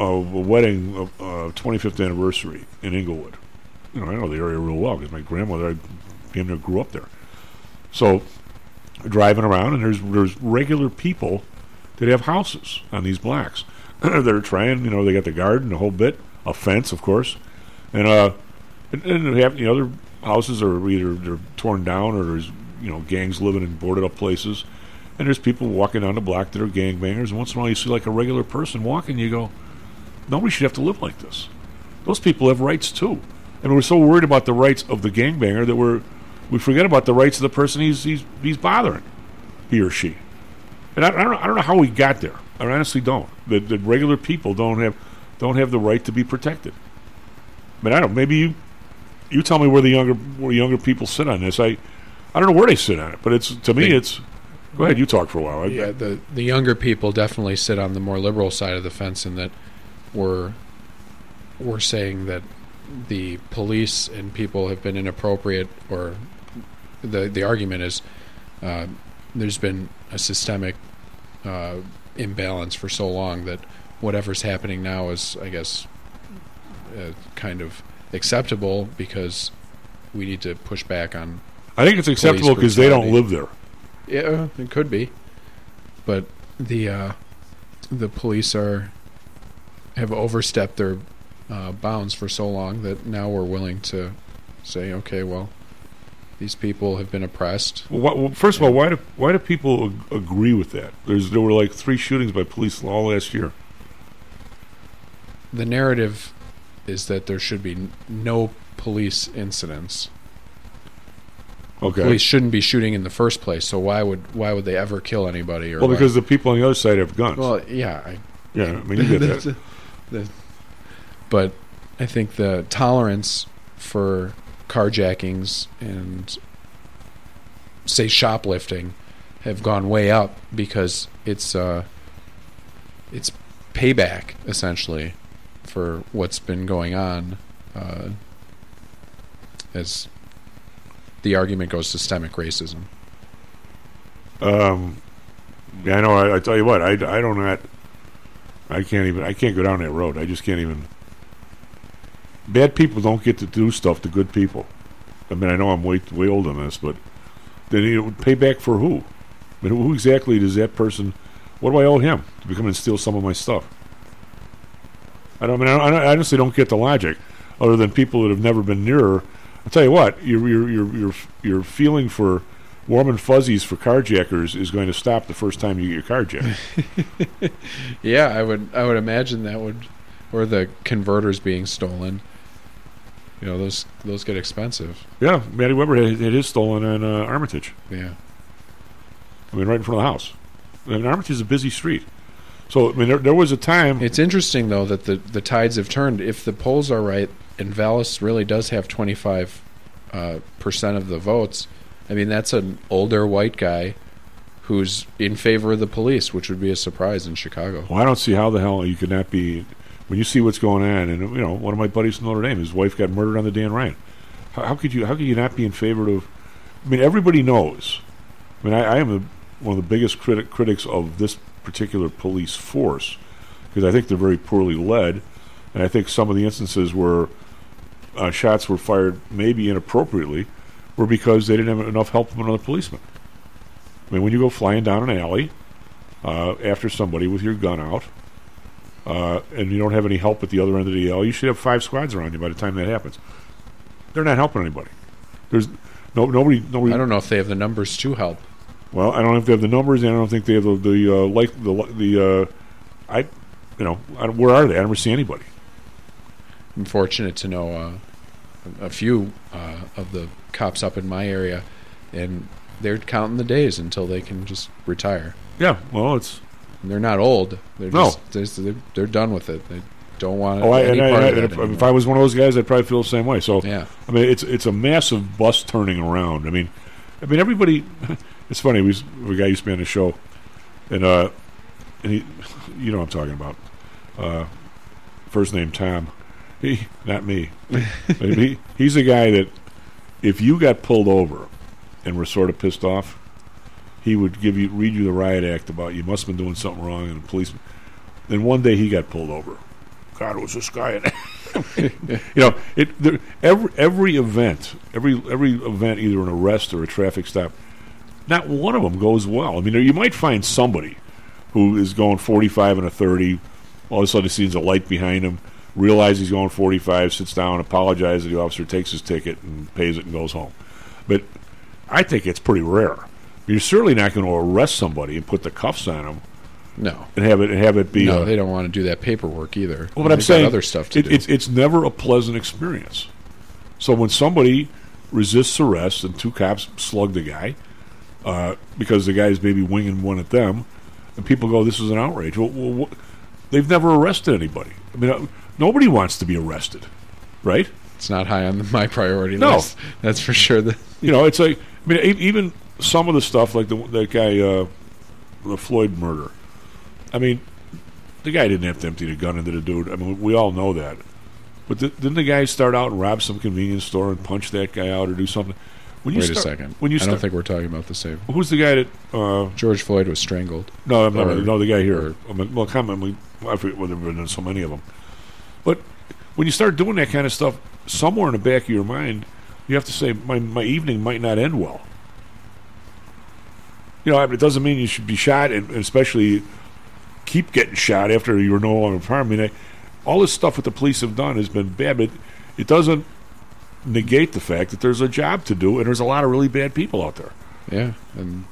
a, a wedding, a, uh, 25th anniversary in Englewood. You know I know the area real well because my grandmother I damn near grew up there. So driving around and there's there's regular people that have houses on these blocks. They're trying, you know, they got the garden, the whole bit, a fence, of course, and uh, and, and have, you know, their houses are either they're torn down or there's you know gangs living in boarded up places, and there's people walking down the block that are gangbangers. And once in a while, you see like a regular person walking, you go, nobody should have to live like this. Those people have rights too, and we're so worried about the rights of the gangbanger that we're we forget about the rights of the person he's he's he's bothering, he or she. And I, I don't know, I don't know how we got there. I honestly don't. The, that regular people don't have don't have the right to be protected. I mean, I don't. Maybe you you tell me where the younger where younger people sit on this. I I don't know where they sit on it, but it's to me it's. Go ahead, you talk for a while. I- yeah, the the younger people definitely sit on the more liberal side of the fence, in that we're we're saying that the police and people have been inappropriate, or the the argument is uh, there's been a systemic uh, imbalance for so long that whatever's happening now is, I guess, uh, kind of acceptable because we need to push back on. I think it's acceptable because they don't live Yeah, it could be, but the uh, the police are have overstepped their uh, bounds for so long that now we're willing to say, okay, well, these people have been oppressed. Well, why, well, first of all, why do why do people ag- agree with that? There's there were like three shootings by police all last year. The narrative is that there should be n- no police incidents. Okay. Police shouldn't be shooting in the first place. So why would why would they ever kill anybody? Or Well, why- because the people on the other side have guns. Well, yeah, I, Yeah, I mean, you get that. The- the- but I think the tolerance for carjackings and say shoplifting have gone way up because it's uh, it's payback essentially for what's been going on. Uh, as the argument goes, systemic racism. Um, yeah, I know. I, I tell you what, I, I don't not. I can't even. I can't go down that road. I just can't even. Bad people don't get to do stuff to good people. I mean, I know I'm way way old on this, but then you know, pay back for who? I mean, who exactly does that person? What do I owe him to come and steal some of my stuff? I don't I mean. I, don't- I honestly don't get the logic, other than people that have never been nearer. I'll tell you what. Your your your your your feeling for warm and fuzzies for carjackers is going to stop the first time you get your car jacked. Yeah, I would I would imagine that would or the converters being stolen. You know, those those get expensive. yeah, Matty Weber had, had his stolen in uh, Armitage. Yeah. I mean, right in front of the house. I mean, Armitage is a busy street. So, I mean, there, there was a time. It's interesting though that the the tides have turned. If the polls are right and Vallas really does have 25 uh, percent of the votes, I mean that's an older white guy who's in favor of the police, which would be a surprise in Chicago. Well, I don't see how the hell you could not be. When you see what's going on, and you know, one of my buddies from Notre Dame, his wife got murdered on the Dan Ryan. How, how could you? How could you not be in favor of? I mean, everybody knows. I mean, I, I am one of the biggest critic, critics of this particular police force because I think they're very poorly led, and I think some of the instances where uh, shots were fired maybe inappropriately were because they didn't have enough help from another policeman. I mean, when you go flying down an alley uh, after somebody with your gun out, uh, and you don't have any help at the other end of the alley, you should have five squads around you by the time that happens. They're not helping anybody. There's no nobody. Nobody. I don't know if they have the numbers to help. Well, I don't know if they have the numbers, and I don't think they have the the uh, like the the. Uh, I, you know, I where are they? I never see anybody. I'm fortunate to know uh, a few uh, of the cops up in my area, and they're counting the days until they can just retire. Yeah, well, it's they're not old. They're No. just, they're, they're, done with it. They don't want Oh, I, any and part and of I- it if, if I was one of those guys, I'd probably feel the same way. So, Yeah. I mean, it's it's a massive bus turning around. I mean, I mean, everybody. It's funny. We, a guy used to be on the show, and uh, and he, you know, what I'm talking about. Uh, first name Tom. He, not me. He, he's a guy that, if you got pulled over, and were sort of pissed off, he would give you read you the riot act about you must have been doing something wrong, and the policeman. Then one day he got pulled over. God, was this guy. you know, it there, every every event, every every event, either an arrest or a traffic stop, not one of them goes well. I mean, you might find somebody who is going 45 and a 30. All of a sudden, he sees a light behind him, realizes he's going 45, sits down, apologizes to the officer, takes his ticket, and pays it and goes home. But I think it's pretty rare. You're certainly not going to arrest somebody and put the cuffs on them. No. and have it and have it be. no, uh, they don't want to do that paperwork either. well, but I'm saying other stuff to it, do. It's it's never a pleasant experience. So when somebody resists arrest and two cops slug the guy uh, because the guy's maybe winging one at them, and people go, "This is an outrage." Well, well they've never arrested anybody. I mean, uh, nobody wants to be arrested, right? It's not high on my priority No. list. That's for sure. The, You know, it's like I mean, even some of the stuff like the that guy, uh, the Floyd murder. I mean, the guy didn't have to empty the gun into the dude. I mean, we all know that. But th- didn't the guy start out and rob some convenience store and punch that guy out or do something? When wait start- a second. When you I don't start, think we're talking about the same. who's the guy that? Uh, George Floyd was strangled. no, I'm not, Or- no, the guy here. I mean, well, come on, we, I forget whether there have been so many of them. But when you start doing that kind of stuff, somewhere in the back of your mind, you have to say, my, my evening might not end well. You know, I mean, it doesn't mean you should be shot, and, especially keep getting shot after you're no longer harmed. I mean, I, all this stuff that the police have done has been bad, but it doesn't negate the fact that there's a job to do, and there's a lot of really bad people out there. Yeah, and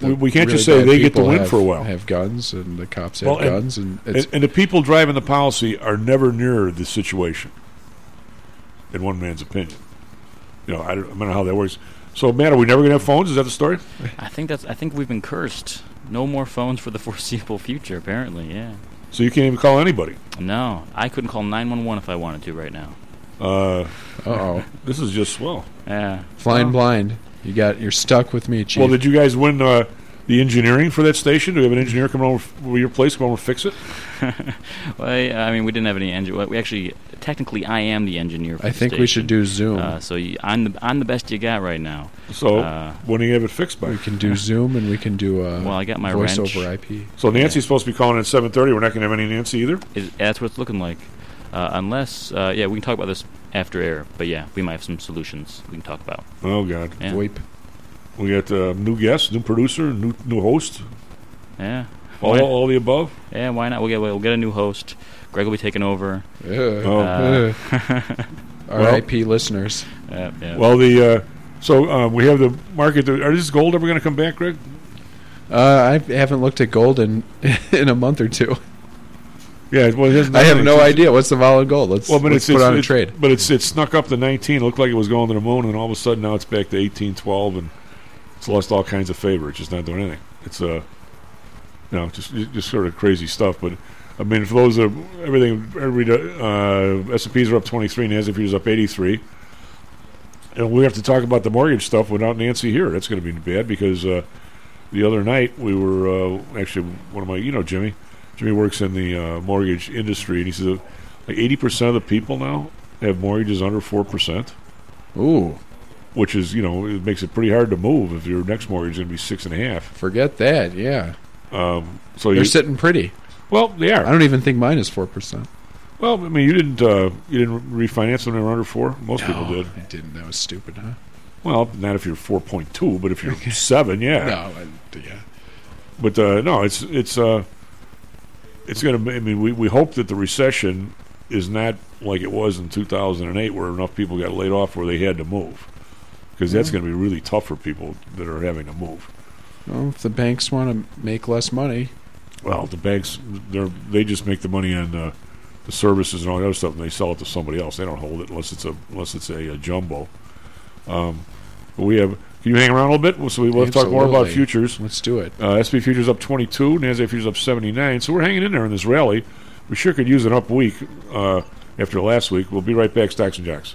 We- we can't just say they get the win have- for a while. Have guns, and the cops have Well, and- guns, and, and, and the people driving the policy are never near the situation, in one man's opinion. You know, I don't, I don't know how that works. So, man, are we never going to have phones? Is that the story? I think that's. I think we've been cursed. No more phones for the foreseeable future. Apparently, yeah. So you can't even call anybody. No, I couldn't call nine one one if I wanted to right now. Uh oh, this is just swell. Yeah. flying Well, blind. You got you're stuck with me, chief. Well, did you guys win uh, the engineering for that station? Do we have an engineer coming over f- your place, come over and fix it? well, I, I mean, we didn't have any engineer. We actually, technically, I am the engineer. For I the think we should do Zoom. Uh, so you, I'm the I'm the best you got right now. So uh, when do you have it fixed by? we can do Zoom, and we can do uh, Well, I got my voice wrench. over IP. So Nancy's supposed to be calling at seven thirty. We're not going to have any Nancy either. is, that's what it's looking like. Uh, unless, uh, yeah, we can talk about this after air. But yeah, we might have some solutions we can talk about. Oh God, Yeah. VoIP. We got uh, new guest, new producer, new new host. Yeah. All, Why- all the above. Yeah, why not? We'll get we'll get a new host. Greg will be taking over. Yeah. Oh. Uh, Well- RIP listeners. yeah, yeah. Well, the uh, so uh, we have the market. Are this gold ever going to come back, Greg? Uh, I haven't looked at gold in in a month or two. Yeah, well, it I have no anything. idea what's the volatile gold. Let's, Well, but let's it's, put it's, on a trade. But it's it snuck up to 19. It looked like it was going to the moon, and all of a sudden now it's back to 18, 12, and it's lost all kinds of favor. It's just not doing anything. It's uh, you know, just just sort of crazy stuff. But I mean, for those that everything, every uh, S and P's are up 23, Nasdaq is up 83. And we have to talk about the mortgage stuff without Nancy here. That's going to be bad because uh, the other night we were uh, actually one of my, you know, Jimmy. Jimmy works in the uh, mortgage industry, and he says like eighty percent of the people now have mortgages under four percent. Ooh, which is you know it makes it pretty hard to move if your next mortgage is going to be six and a half. Forget that. Yeah. Um, so They're you, sitting pretty. Well, they are. I don't even think mine is four percent. Well, I mean, you didn't uh, you didn't refinance when they were under four. Most people did. I didn't. That was stupid, huh? Well, not if you're four point two, but if you're seven, yeah. No, I, yeah. But uh, no, it's it's uh, it's going to. I mean, we, we hope that the recession is not like it was in 2008, where enough people got laid off where they had to move, because that's going to be really tough for people that are having to move. Well, if the banks want to make less money, Well, the banks they they just make the money on uh, the services and all the other stuff, and they sell it to somebody else. They don't hold it unless it's a unless it's a, a jumbo. Um, we have. Can you hang around a little bit? So we will talk more about futures. Let's do it. Uh, SP futures up 22, Nasdaq futures up 79. So we're hanging in there in this rally. We sure could use an up week uh, after last week. We'll be right back, Stocks and Jocks.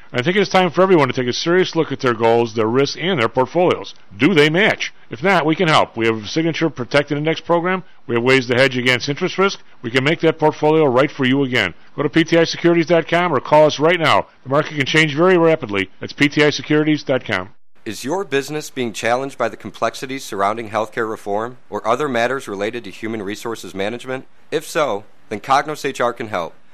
I think it is time for everyone to take a serious look at their goals, their risks, and their portfolios. Do they match? If not, we can help. We have a signature protected index program. We have ways to hedge against interest risk. We can make that portfolio right for you again. Go to PTIsecurities.com or call us right now. The market can change very rapidly. That's PTIsecurities.com. Is your business being challenged by the complexities surrounding healthcare reform or other matters related to human resources management? If so, then Cognos HR can help.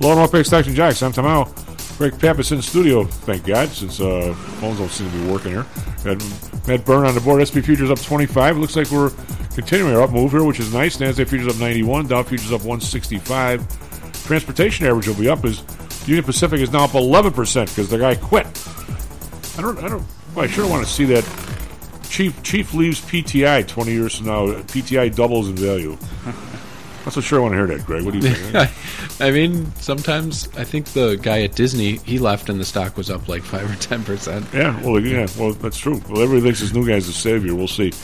North Bay Stocks and Jocks. I'm Tom Howell. Greg Pappas in the studio, thank God, since uh, phones don't seem to be working here. Got Matt Byrne on the board. SP Futures up 25. Looks like we're continuing our up move here, which is nice. NASDAQ Futures up 91. Dow Futures up 165. Transportation average will be up. Is Union Pacific is now up 11% because the guy quit. I don't, I don't, I sure want to see that. Chief Chief leaves PTI 20 years from now. PTI doubles in value. That's what sure I want to hear that, Greg. What do you think? I mean, sometimes I think the guy at Disney he left and the stock was up like five or ten percent. Yeah, well, yeah, well, that's true. Well, everybody thinks this new guy's the savior. We'll see.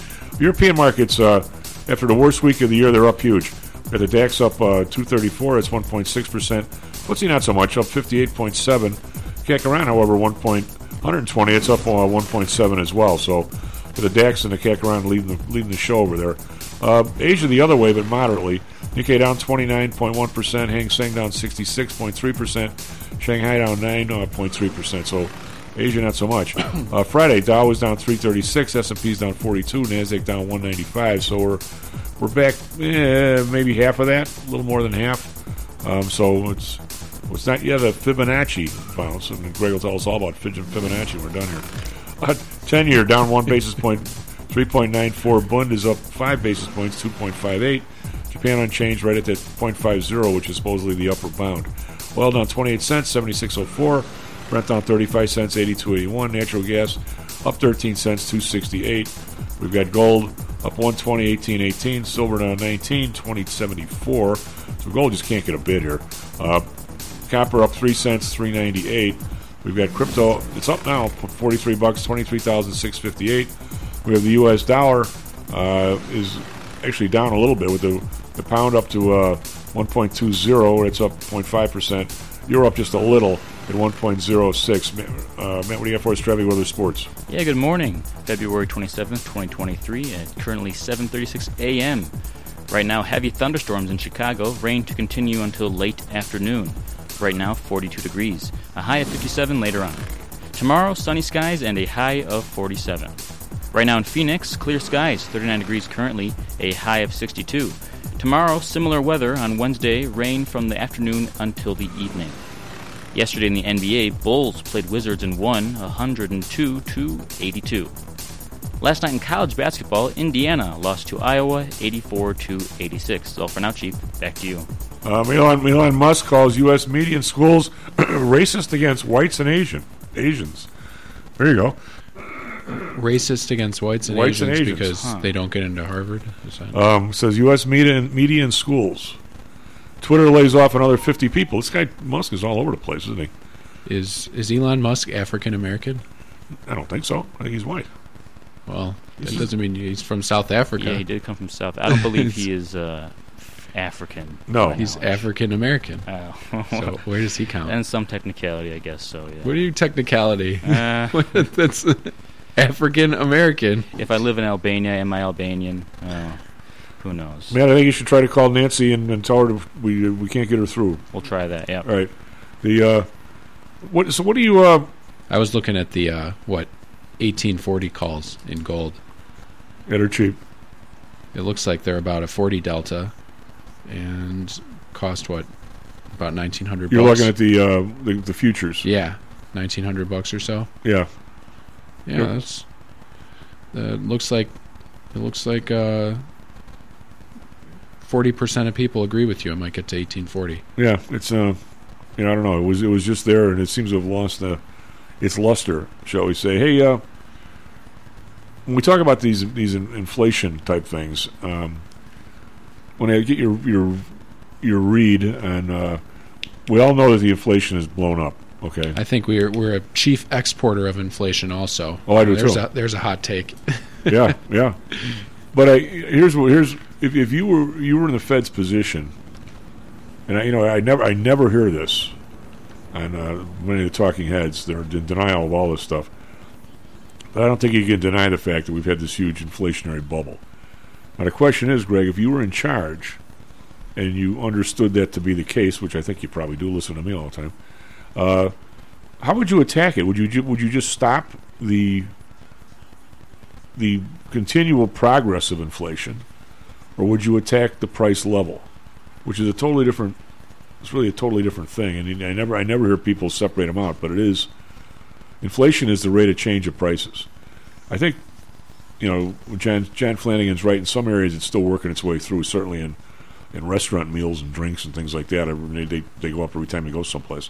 European markets, uh, after the worst week of the year, they're up huge. Got the DAX up uh, 234, it's 1.6 percent. FTSE not so much, up 58.7. CAC around, however, 1. 120, it's up uh, 1.7 as well. So the DAX and the CAC around leading the, leading the show over there. Uh, Asia the other way, but moderately. Nikkei down 29.1%, Hang Seng down 66.3%, Shanghai down 9.3%. So Asia not so much. Uh, Friday, Dow was down 336, S&P's down 42, Nasdaq down 195. So we're we're back eh, maybe half of that, a little more than half. Um, so it's it's not yet a Fibonacci bounce, and Greg will tell us all about Fibonacci. when We're done here. Uh, Ten year down one basis point, 3.94. Bund is up five basis points, 2.58. Japan unchanged right at that 0.50, which is supposedly the upper bound. Oil down 28 cents, 76.04. Brent down 35 cents, 82.81. Natural gas up 13 cents, 268. We've got gold up 120, 18.18. Silver down 19, 20.74. So gold just can't get a bid here. Uh, copper up 3 cents, 398. We've got crypto. It's up now, 43 bucks, 23,658. We have the U.S. dollar uh, is actually down a little bit with the, the pound up to uh, 1.20. It's up 0.5 percent. Euro up just a little at 1.06. Uh, Matt, what do you have for us, Trevi Weather Sports? Yeah, good morning. February 27th, 2023, at currently 7:36 a.m. Right now, heavy thunderstorms in Chicago. Rain to continue until late afternoon. Right now, 42 degrees. A high of 57 later on. Tomorrow, sunny skies and a high of 47. Right now in Phoenix, clear skies, 39 degrees currently, a high of 62. Tomorrow, similar weather. On Wednesday, rain from the afternoon until the evening. Yesterday in the NBA, Bulls played Wizards and won 102 to 82. Last night in college basketball, Indiana lost to Iowa 84 to 86. That's all for now, Chief. Back to you. Um, Elon, Elon Musk calls U.S. media and schools racist against whites and Asian Asians. There you go. Racist against whites and Whites and Asians, Asians. because Huh. they don't get into Harvard. Um, says U.S. media and media and schools. Twitter lays off another 50 people. This guy Musk is all over the place, isn't he? Is is Elon Musk African American? I don't think so. I think he's white. Well, that doesn't mean he's from South Africa. Yeah, he did come from South. I don't believe he is uh, African. No. He's. African American. Oh. So where does he count? And some technicality, I guess so. Yeah. What are you technicality? Uh, That's African American. if I live in Albania, am I Albanian? Uh, who knows? Man, I think you should try to call Nancy and, and tell her to, we we can't get her through. We'll try that. Yeah. All right. The uh, what? So what do you? Uh, I was looking at the uh, what 1840 calls in gold. that are cheap. It looks like they're about a 40 delta, and cost what about 1900. You're bucks. looking at the uh, the, the futures. yeah, 1900 bucks or so. Yeah. Yeah, Yep. that's. That looks like. It looks like. uh Forty percent of people agree with you. I might get to eighteen forty. Yeah, it's uh, you know, I don't know. It was it was just there, and it seems to have lost uh, its luster, shall we say? Hey, uh, when we talk about these these inflation type things, um, when I get your your your read, and uh, we all know that the inflation has blown up. Okay, I think we're we're a chief exporter of inflation. Also, Oh, I do there's too. A, there's a hot take. yeah, yeah. But I here's what here's if, if you were you were in the Fed's position, and I, you know I never I never hear this, on uh, many of the talking heads they're in denial of all this stuff. But I don't think you can deny the fact that we've had this huge inflationary bubble. Now the question is, Greg, if you were in charge, and you understood that to be the case, which I think you probably do, listen to me all the time. Uh, how would you attack it? Would you would you just stop the the continual progress of inflation, or would you attack the price level, which is a totally different it's really a totally different thing. And I never I never hear people separate them out, but it is inflation is the rate of change of prices. I think you know Jan Jan Flanagan's right. In some areas, it's still working its way through. Certainly in in restaurant meals and drinks and things like that, they they, they go up every time you go someplace.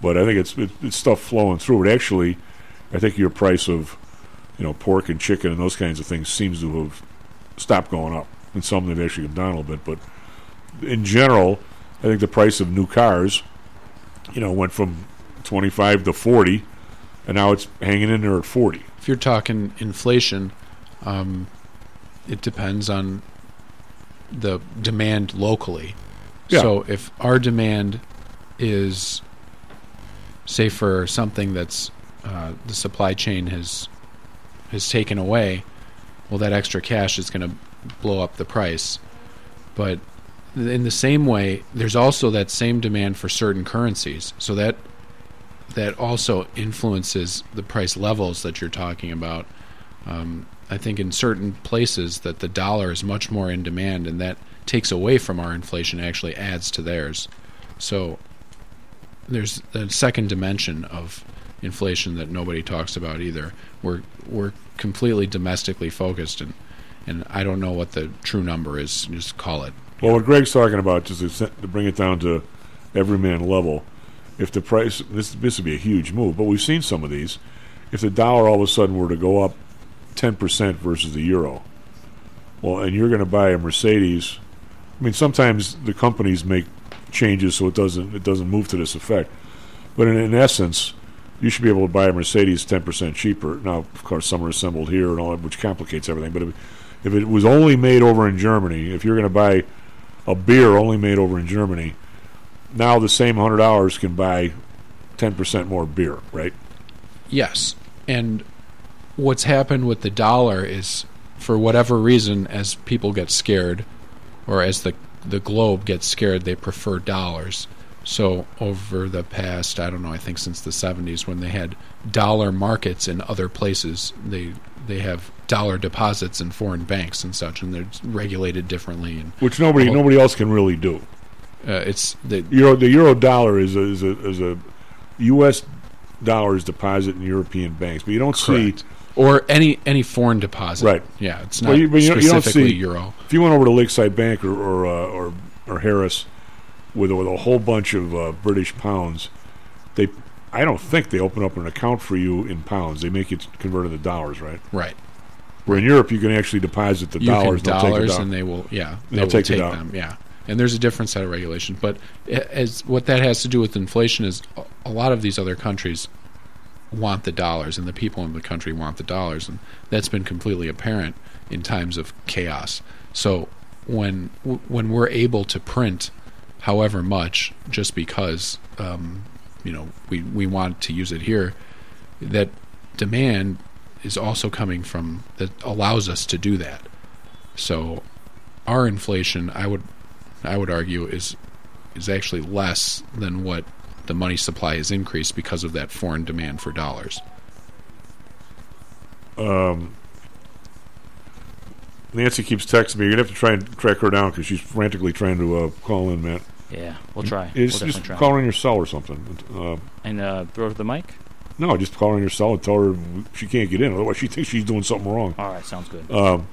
But I think it's it, it's stuff flowing through. But actually, I think your price of you know pork and chicken and those kinds of things seems to have stopped going up. And some they've actually come down a little bit. But in general, I think the price of new cars, you know, went from twenty five to forty, and now it's hanging in there at forty. If you're talking inflation, um, it depends on the demand locally. Yeah. So if our demand is, say, for something that's uh, the supply chain has has taken away, well, that extra cash is going to blow up the price. But in the same way, there's also that same demand for certain currencies. So that that also influences the price levels that you're talking about. Um, I think in certain places that the dollar is much more in demand, and that takes away from our inflation, actually adds to theirs. So there's a second dimension of inflation that nobody talks about either. We're we're completely domestically focused, and and I don't know what the true number is. Just call it. Well, what Greg's talking about, just to, to bring it down to everyman level, if the price this this would be a huge move, but we've seen some of these. If the dollar all of a sudden were to go up ten percent versus the euro, well, and you're going to buy a Mercedes. I mean, sometimes the companies make changes so it doesn't it doesn't move to this effect, but in, in essence, you should be able to buy a Mercedes ten percent cheaper. Now, of course, some are assembled here and all that, which complicates everything. But if, if it was only made over in Germany, if you're going to buy a beer only made over in Germany, now the same hundred dollars can buy ten percent more beer, right? Yes. And what's happened with the dollar is for whatever reason as people get scared or as the the globe gets scared they prefer dollars. So over the past, I don't know, I think since the 70s when they had dollar markets in other places, they they have dollar deposits in foreign banks and such and they're regulated differently and Which nobody Well, nobody else can really do. uh, it's the Euro the euro dollar is a, is a is a U.S. dollars deposit in European banks, but you don't Correct. see or any any foreign deposit. Right. Yeah, it's Well, not you, you, you don't specifically see euro. If you went over to Lakeside Bank or or uh, or, or Harris with with a whole bunch of uh, British pounds, they I don't think they open up an account for you in pounds. They make it convert into dollars, right? Right. Where in Europe you can actually deposit the you dollars, can and dollars down. and they will yeah they they'll take take, them yeah and there's a different set of regulations but as what that has to do with inflation is a lot of these other countries want the dollars and the people in the country want the dollars and that's been completely apparent in times of chaos. So when when we're able to print however much just because um, you know we we want to use it here that demand is also coming from that allows us to do that. So our inflation, I would, I would argue, is is actually less than what the money supply has increased because of that foreign demand for dollars. Um, Nancy keeps texting me. You're gonna have to try and track her down because she's frantically trying to uh, call in, Matt. Yeah, we'll try. It's We'll just try. call her on your cell or something. Uh, And uh, throw the mic. no, just call her on your cell and tell her she can't get in. Otherwise, she thinks she's doing something wrong. All right, sounds good. Um,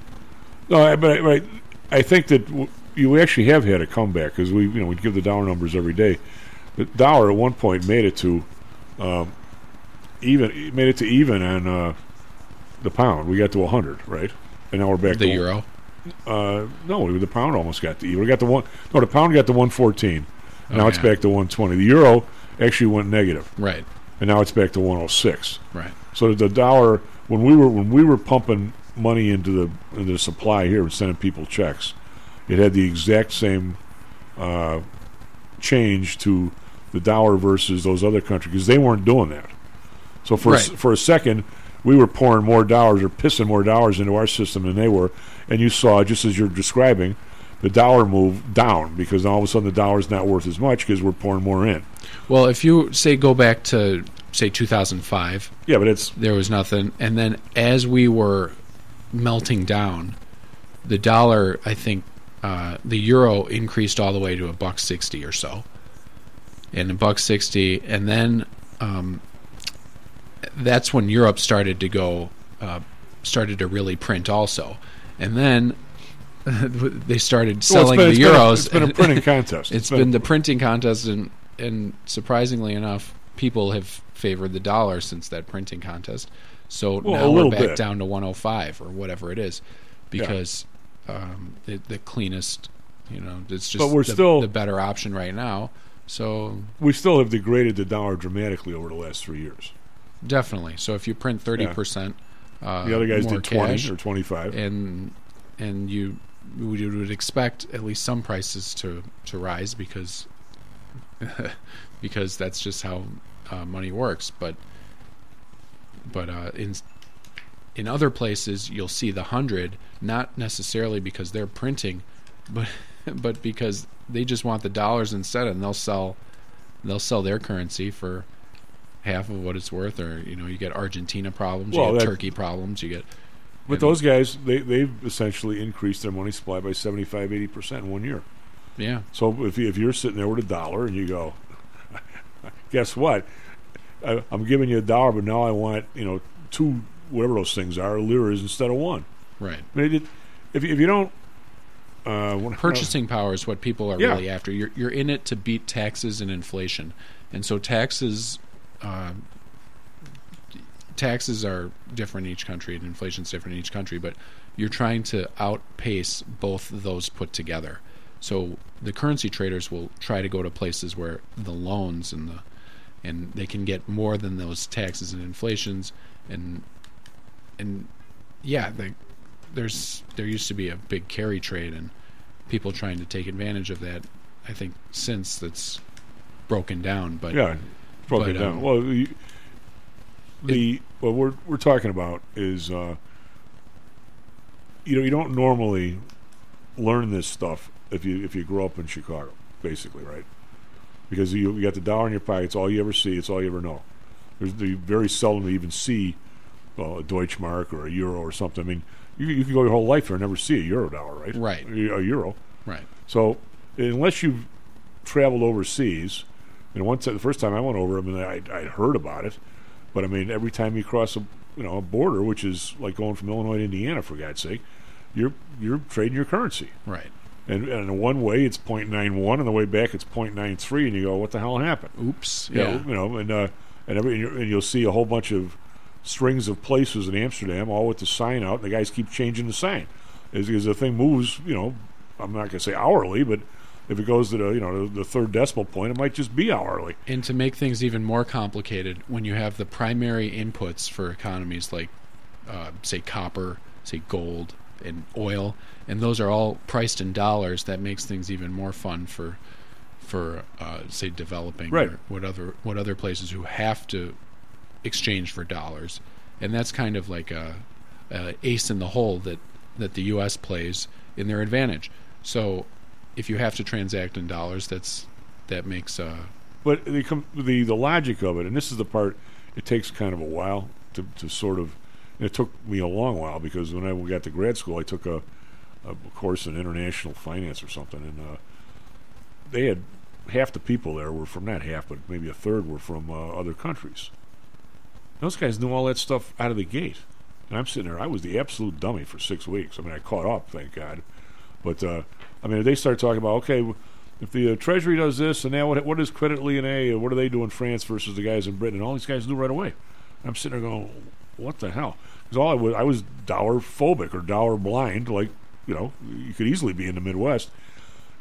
no, I, but, I, but I think that w- you actually have had a comeback because we, you know, we give the dollar numbers every day. The dollar at one point made it to um, even, made it to even on uh, the pound. We got to hundred, right? And now we're back The to euro? Uh, no, the pound almost got to even. We got the one. No, the pound got to one fourteen. Now Oh, it's back to one twenty. The euro actually went negative, Right. and now it's back to one hundred six. Right. So the dollar when we were when we were pumping money into the into the supply here and sending people checks, it had the exact same uh, change to the dollar versus those other countries because they weren't doing that. So for a Right. for a second, we were pouring more dollars or pissing more dollars into our system than they were, and you saw just as you're describing. The dollar move down because all of a sudden the dollar's not worth as much because we're pouring more in. Well, if you say go back to say 2005, Yeah, but it's there was nothing, and then as we were melting down, the dollar, I think, uh, the euro increased all the way to a buck sixty or so, and a buck sixty, and then um, that's when Europe started to go, uh, started to really print also, and then they started Well, selling been- the been a- euros. it's been a printing contest. it's It's been been the printing contest, and and surprisingly enough, people have favored the dollar since that printing contest. So Well, now we're back bit. down to 105 or whatever it is, Yeah. because um, the, the cleanest, you know, it's just But we're the, still- the better option right now. So We still have degraded the dollar dramatically over the last three years. definitely, so if you print 30 percent, uh, The other guys did 20 cash, or 25. and and you you would expect at least some prices to to rise because because that's just how uh, money works. But but uh, in in other places, you'll see the hundred not necessarily because they're printing, but but because they just want the dollars instead, and they'll sell they'll sell their currency for half of what it's worth. Or you know, you get Argentina problems, Well, you get Turkey problems, you get But those guys, they, they've essentially increased their money supply by 75, 80% in one year. Yeah. So if, if you're sitting there with a dollar and you go, guess what? I, I'm giving you a dollar, but now I want, you know, two, whatever those things are, liras instead of one. Right. I mean, it, if, if you don't. Uh, purchasing power is what people are Yeah. really after. You're you're in it to beat taxes and inflation, and so taxes. Uh, taxes are different in each country, and inflation's different in each country. But you're trying to outpace both those put together. So the currency traders will try to go to places where the loans and the and they can get more than those taxes and inflations and and yeah, the, there's there used to be a big carry trade and people trying to take advantage of that. I think since that's broken down, but yeah, broken but, down. um, well, you, the what we're we're talking about is, uh, you know, you don't normally learn this stuff if you if you grow up in Chicago, basically, right? Because you you got the dollar in your pocket. It's all you ever see. It's all you ever know. There's the very seldom you even see well, a Deutschmark or a euro or something. I mean, you you can go your whole life there and never see a euro dollar, right? Right. A euro. Right. So unless you've traveled overseas, and once the first time I went over, I mean, I I heard about it, but I mean, every time you cross a you know a border, which is like going from Illinois to Indiana, for God's sake, you're you're trading your currency. Right. And, and in one way it's 0.91, and the way back it's 0.93, and you go, what the hell happened? Oops. Yeah, Yeah. you know, and uh, and every and, and you'll see a whole bunch of strings of places in Amsterdam, all with the sign out, the guys keep changing the sign as, as the thing moves. You know, I'm not going to say hourly, but if it goes to the you know the, third decimal point, it might just be hourly. And to make things even more complicated, when you have the primary inputs for economies like, uh, say, copper, say, gold, and oil, and those are all priced in dollars, that makes things even more fun for, for uh, say, developing Right. or what other what other places who have to exchange for dollars, and that's kind of like a, a ace in the hole that that the U.S. plays in their advantage. So, if you have to transact in dollars, that's that makes uh, But the the the logic of it, and this is the part, it takes kind of a while to to sort of. It took me a long while because when I got to grad school, I took a, a course in international finance or something, and uh, they had half the people there were from not half, but maybe a third were from uh, other countries. Those guys knew all that stuff out of the gate, and I'm sitting there. I was the absolute dummy for six weeks. I mean, I caught up, thank God. But uh, I mean, they start talking about okay, if the uh, Treasury does this, and now what, what is Credit Lyonnais, what do they do in France versus the guys in Britain? And all these guys knew right away. I'm sitting there going, what the hell? Because all I was, I was dollar phobic or dollar blind, like you know, you could easily be in the Midwest.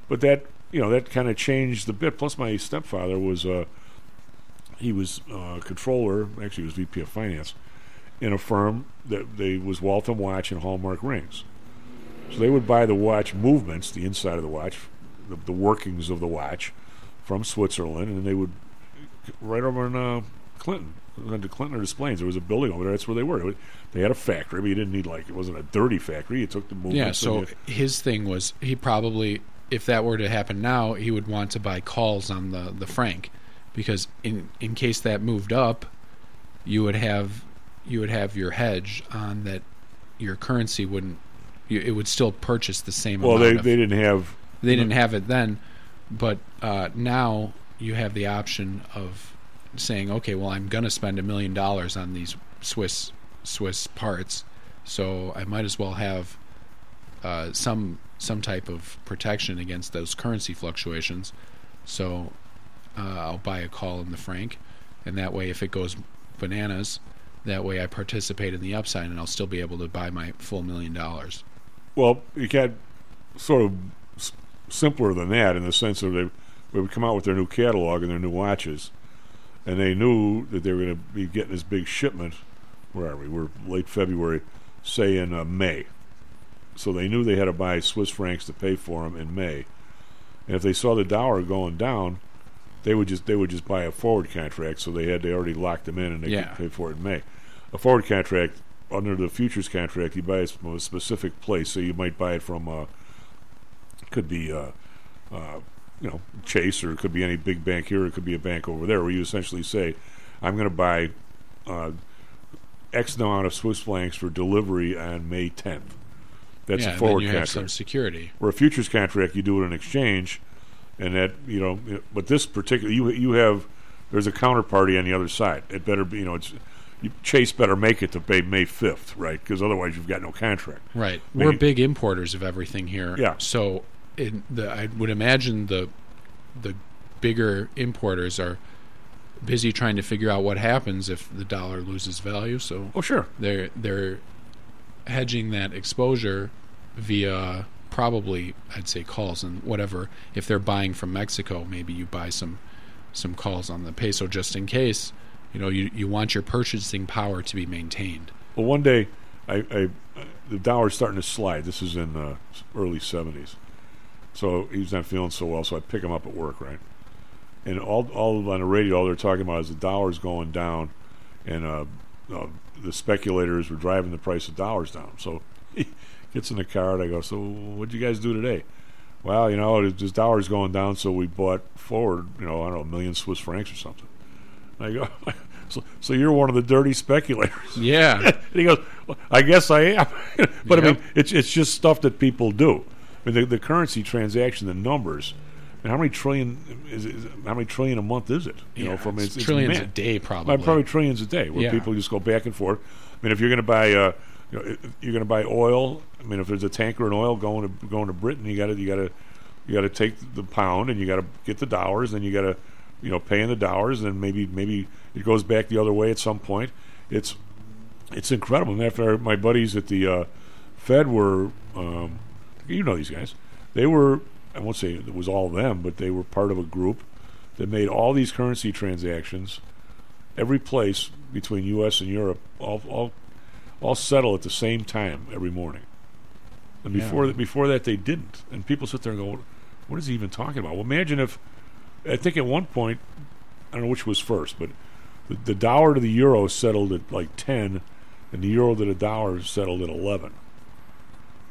But that you know that kind of changed the bit. Plus, my stepfather was uh, he was uh, controller, actually, he was VP of finance in a firm that they was Waltham Watch and Hallmark Rings. So they would buy the watch movements, the inside of the watch, the, the workings of the watch, from Switzerland, and they would right over in uh, Clinton. To Clinton or Des Plaines. There was a building over there. That's where they were. Was- They had a factory, but you didn't need like it wasn't a dirty factory. You took the movements. Yeah, so you- his thing was he probably, if that were to happen now, he would want to buy calls on the the franc, because in in case that moved up, you would have you would have your hedge on that your currency wouldn't you, it would still purchase the same well, amount they of- they didn't have they didn't have it then, but uh, now you have the option of saying, okay, well, I'm going to spend a million dollars on these Swiss Swiss parts, so I might as well have uh, some some type of protection against those currency fluctuations. So uh, I'll buy a call in the franc, and that way, if it goes bananas, that way I participate in the upside, and I'll still be able to buy my full million dollars. Well, you got sort of simpler than that in the sense of they, they would come out with their new catalog and their new watches, and they knew that they were going to be getting this big shipment. Where are we? We're late February, say in uh, May. So they knew they had to buy Swiss francs to pay for them in May, and if they saw the dollar going down, they would just they would just buy a forward contract. So they had they already locked them in, and they Yeah. could pay for it in May. A forward contract under the futures contract, you buy it from a specific place. So you might buy it from uh, could be uh, uh, you know Chase, or it could be any big bank here. It could be a bank over there, where you essentially say, "I'm going to buy uh, X amount of Swiss francs for delivery on May 10th." That's Yeah, a forward you have contract. some security. Where a futures contract, you do it in exchange, and that you know. But this particular, you you have there's a counterparty on the other side. It better be you know it's. Chase better make it to May fifth, right? Because otherwise, you've got no contract. Right. Mean, We're big importers of everything here. Yeah. So in the, I would imagine the the bigger importers are busy trying to figure out what happens if the dollar loses value. So oh sure, they're they're hedging that exposure via probably I'd say calls and whatever. If they're buying from Mexico, maybe you buy some some calls on the peso just in case. You know, you you want your purchasing power to be maintained. Well, one day, I, I the dollar's starting to slide. This is in uh, early seventies, so he's not feeling so well. So I pick him up at work, right? And all all on the radio, all they're talking about is the dollar's going down, and uh, uh, the speculators were driving the price of dollars down. So gets in the car, and I go, "So what'd you guys do today?" Well, you know, this dollar's going down, so we bought forward, you know, I don't know, a million Swiss francs or something. I go, so, so you're one of the dirty speculators. Yeah. and he goes, well, I guess I am. but I mean, it's it's just stuff that people do. I mean, the, the currency transaction, the numbers, and how many trillion is, how many trillion a month is it? You know, Yeah, from it's it's, trillions mad. a day, probably. probably trillions a day, where Yeah. people just go back and forth. I mean, if you're going to buy, uh, you know, you're going to buy oil. I mean, if there's a tanker in oil going to going to Britain, you got to you got to you got to take the pound and you got to get the dollars, and you got to you know pay in the dollars, and maybe maybe it goes back the other way at some point. It's it's incredible. And after my buddies at the uh, Fed were, um, you know these guys, they were. I won't say it was all them, but they were part of a group that made all these currency transactions, every place between U.S. and Europe, all all all settle at the same time every morning. And Yeah. before that, before that, they didn't. And people sit there and go, "What is he even talking about?" Well, imagine if I think at one point, I don't know which was first, but the, the dollar to the euro settled at like ten, and the euro to the dollar settled at eleven.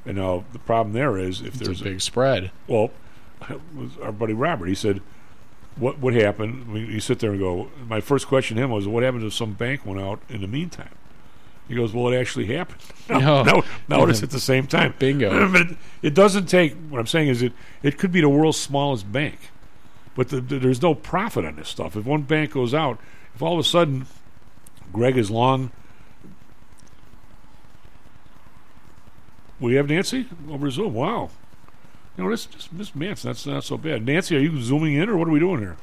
And now the problem there is if It's a there's big spread. Well, our buddy Robert. He said, "What what happened?" We, you sit there and go. My first question to him was, "What happened if some bank went out in the meantime?" He goes, "Well, it actually happened. No, No. no, no, it's at the same time. Bingo. but it, it doesn't take. What I'm saying is, it it could be the world's smallest bank, but the, the, there's no profit on this stuff. If one bank goes out, if all of a sudden Greg is long. We have Nancy over Zoom. Wow. You know, this this Miss Mance, that's not so bad. Nancy, are you zooming in or what are we doing here?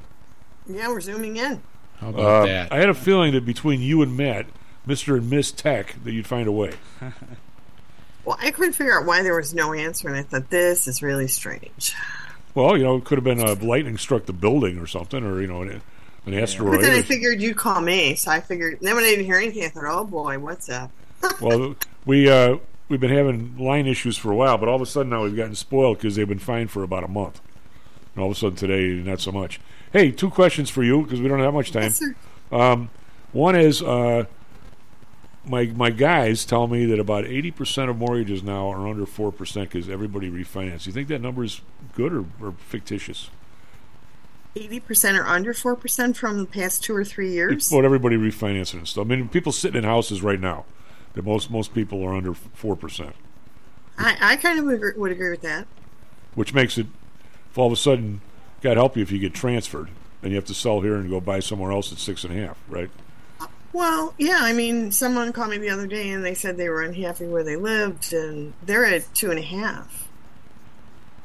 Yeah, we're zooming in. How about Uh, that? I had a feeling that between you and Matt, Mr. and Miss Tech, that you'd find a way. Well, I couldn't figure out why there was no answer, and I thought this is really strange. Well, you know, it could have been a lightning struck the building or something, or you know, an, an asteroid. But then I figured you'd call me, so I figured. Then when I didn't hear anything, I thought, "Oh boy, what's up?" well, we uh, we've been having line issues for a while, but all of a sudden now we've gotten spoiled because they've been fine for about a month, and all of a sudden today not so much. Hey, two questions for you because we don't have much time. Yes, sir. Um, one is uh, my my guys tell me that about eighty percent of mortgages now are under four percent because everybody refinances. You think that number is good or, or fictitious? Eighty percent or under four percent from the past two or three years. What everybody refinancing and stuff. I mean, people sitting in houses right now. That most most people are under four percent. I, I kind of would agree, would agree with that. which makes it, if all of a sudden, God help you if you get transferred, and you have to sell here and go buy somewhere else at six and a half, right? Well, yeah, I mean, someone called me the other day and they said they were unhappy where they lived and they're at two and a half.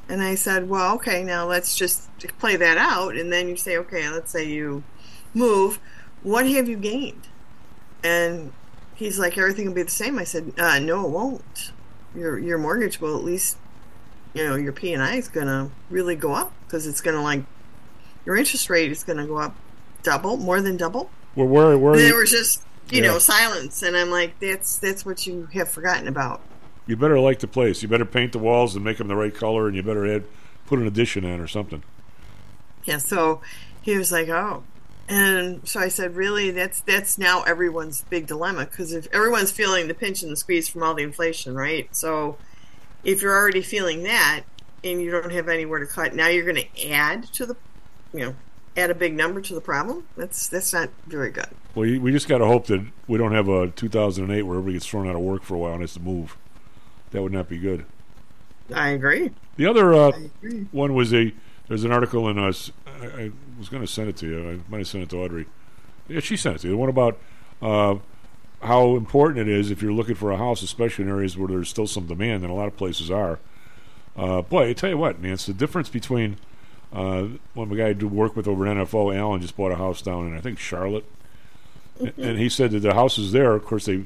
And I said, well, okay, now let's just play that out. And then you say, okay, let's say you move. What have you gained? And he's like, everything will be the same. I said, uh, no, it won't. Your your mortgage will at least, you know, your P and I is going to really go up because it's going to like your interest rate is going to go up double, more than double. Well, where where there was just you Yeah. know silence, and I'm like, that's that's what you have forgotten about. you better like the place. You better paint the walls and make them the right color, and you better add put an addition in or something. Yeah, so he was like, "Oh," and so I said, "Really? That's that's now everyone's big dilemma because if everyone's feeling the pinch and the squeeze from all the inflation, right? So if you're already feeling that and you don't have anywhere to cut, now you're going to add to the, you know, add a big number to the problem. That's that's not very good. Well, we just got to hope that we don't have a 2008 where everybody gets thrown out of work for a while and has to move. That would not be good. I agree. The other uh, agree. one was a there's an article in us. I, I was going to send it to you. I might have sent it to Audrey. Yeah, she sent it to you. The one about uh, how important it is if you're looking for a house, especially in areas where there's still some demand, and a lot of places are. Uh, boy, I tell you what, Nance, the difference between uh, one guy I do work with over at NFO, Alan, just bought a house down in I think Charlotte, A- and he said that the house houses there, of course, they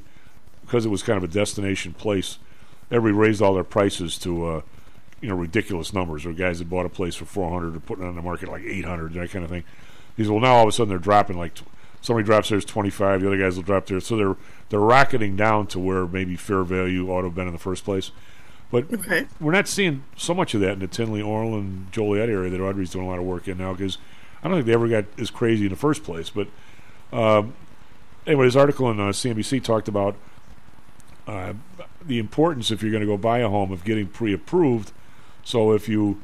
because it was kind of a destination place, everybody raised all their prices to uh, you know ridiculous numbers. Or guys that bought a place for four hundred are putting it on the market like eight hundred, that kind of thing. He said, well, now all of a sudden they're dropping like tw- somebody drops theirs twenty five, the other guys will drop theirs, so they're they're rocketing down to where maybe fair value ought to have been in the first place. But Okay. we're not seeing so much of that in the Tinley, Orland, Joliet area that Audrey's doing a lot of work in now because I don't think they ever got as crazy in the first place. But um, anyway, this article in uh, CNBC talked about uh, the importance if you're going to go buy a home of getting pre-approved. So if you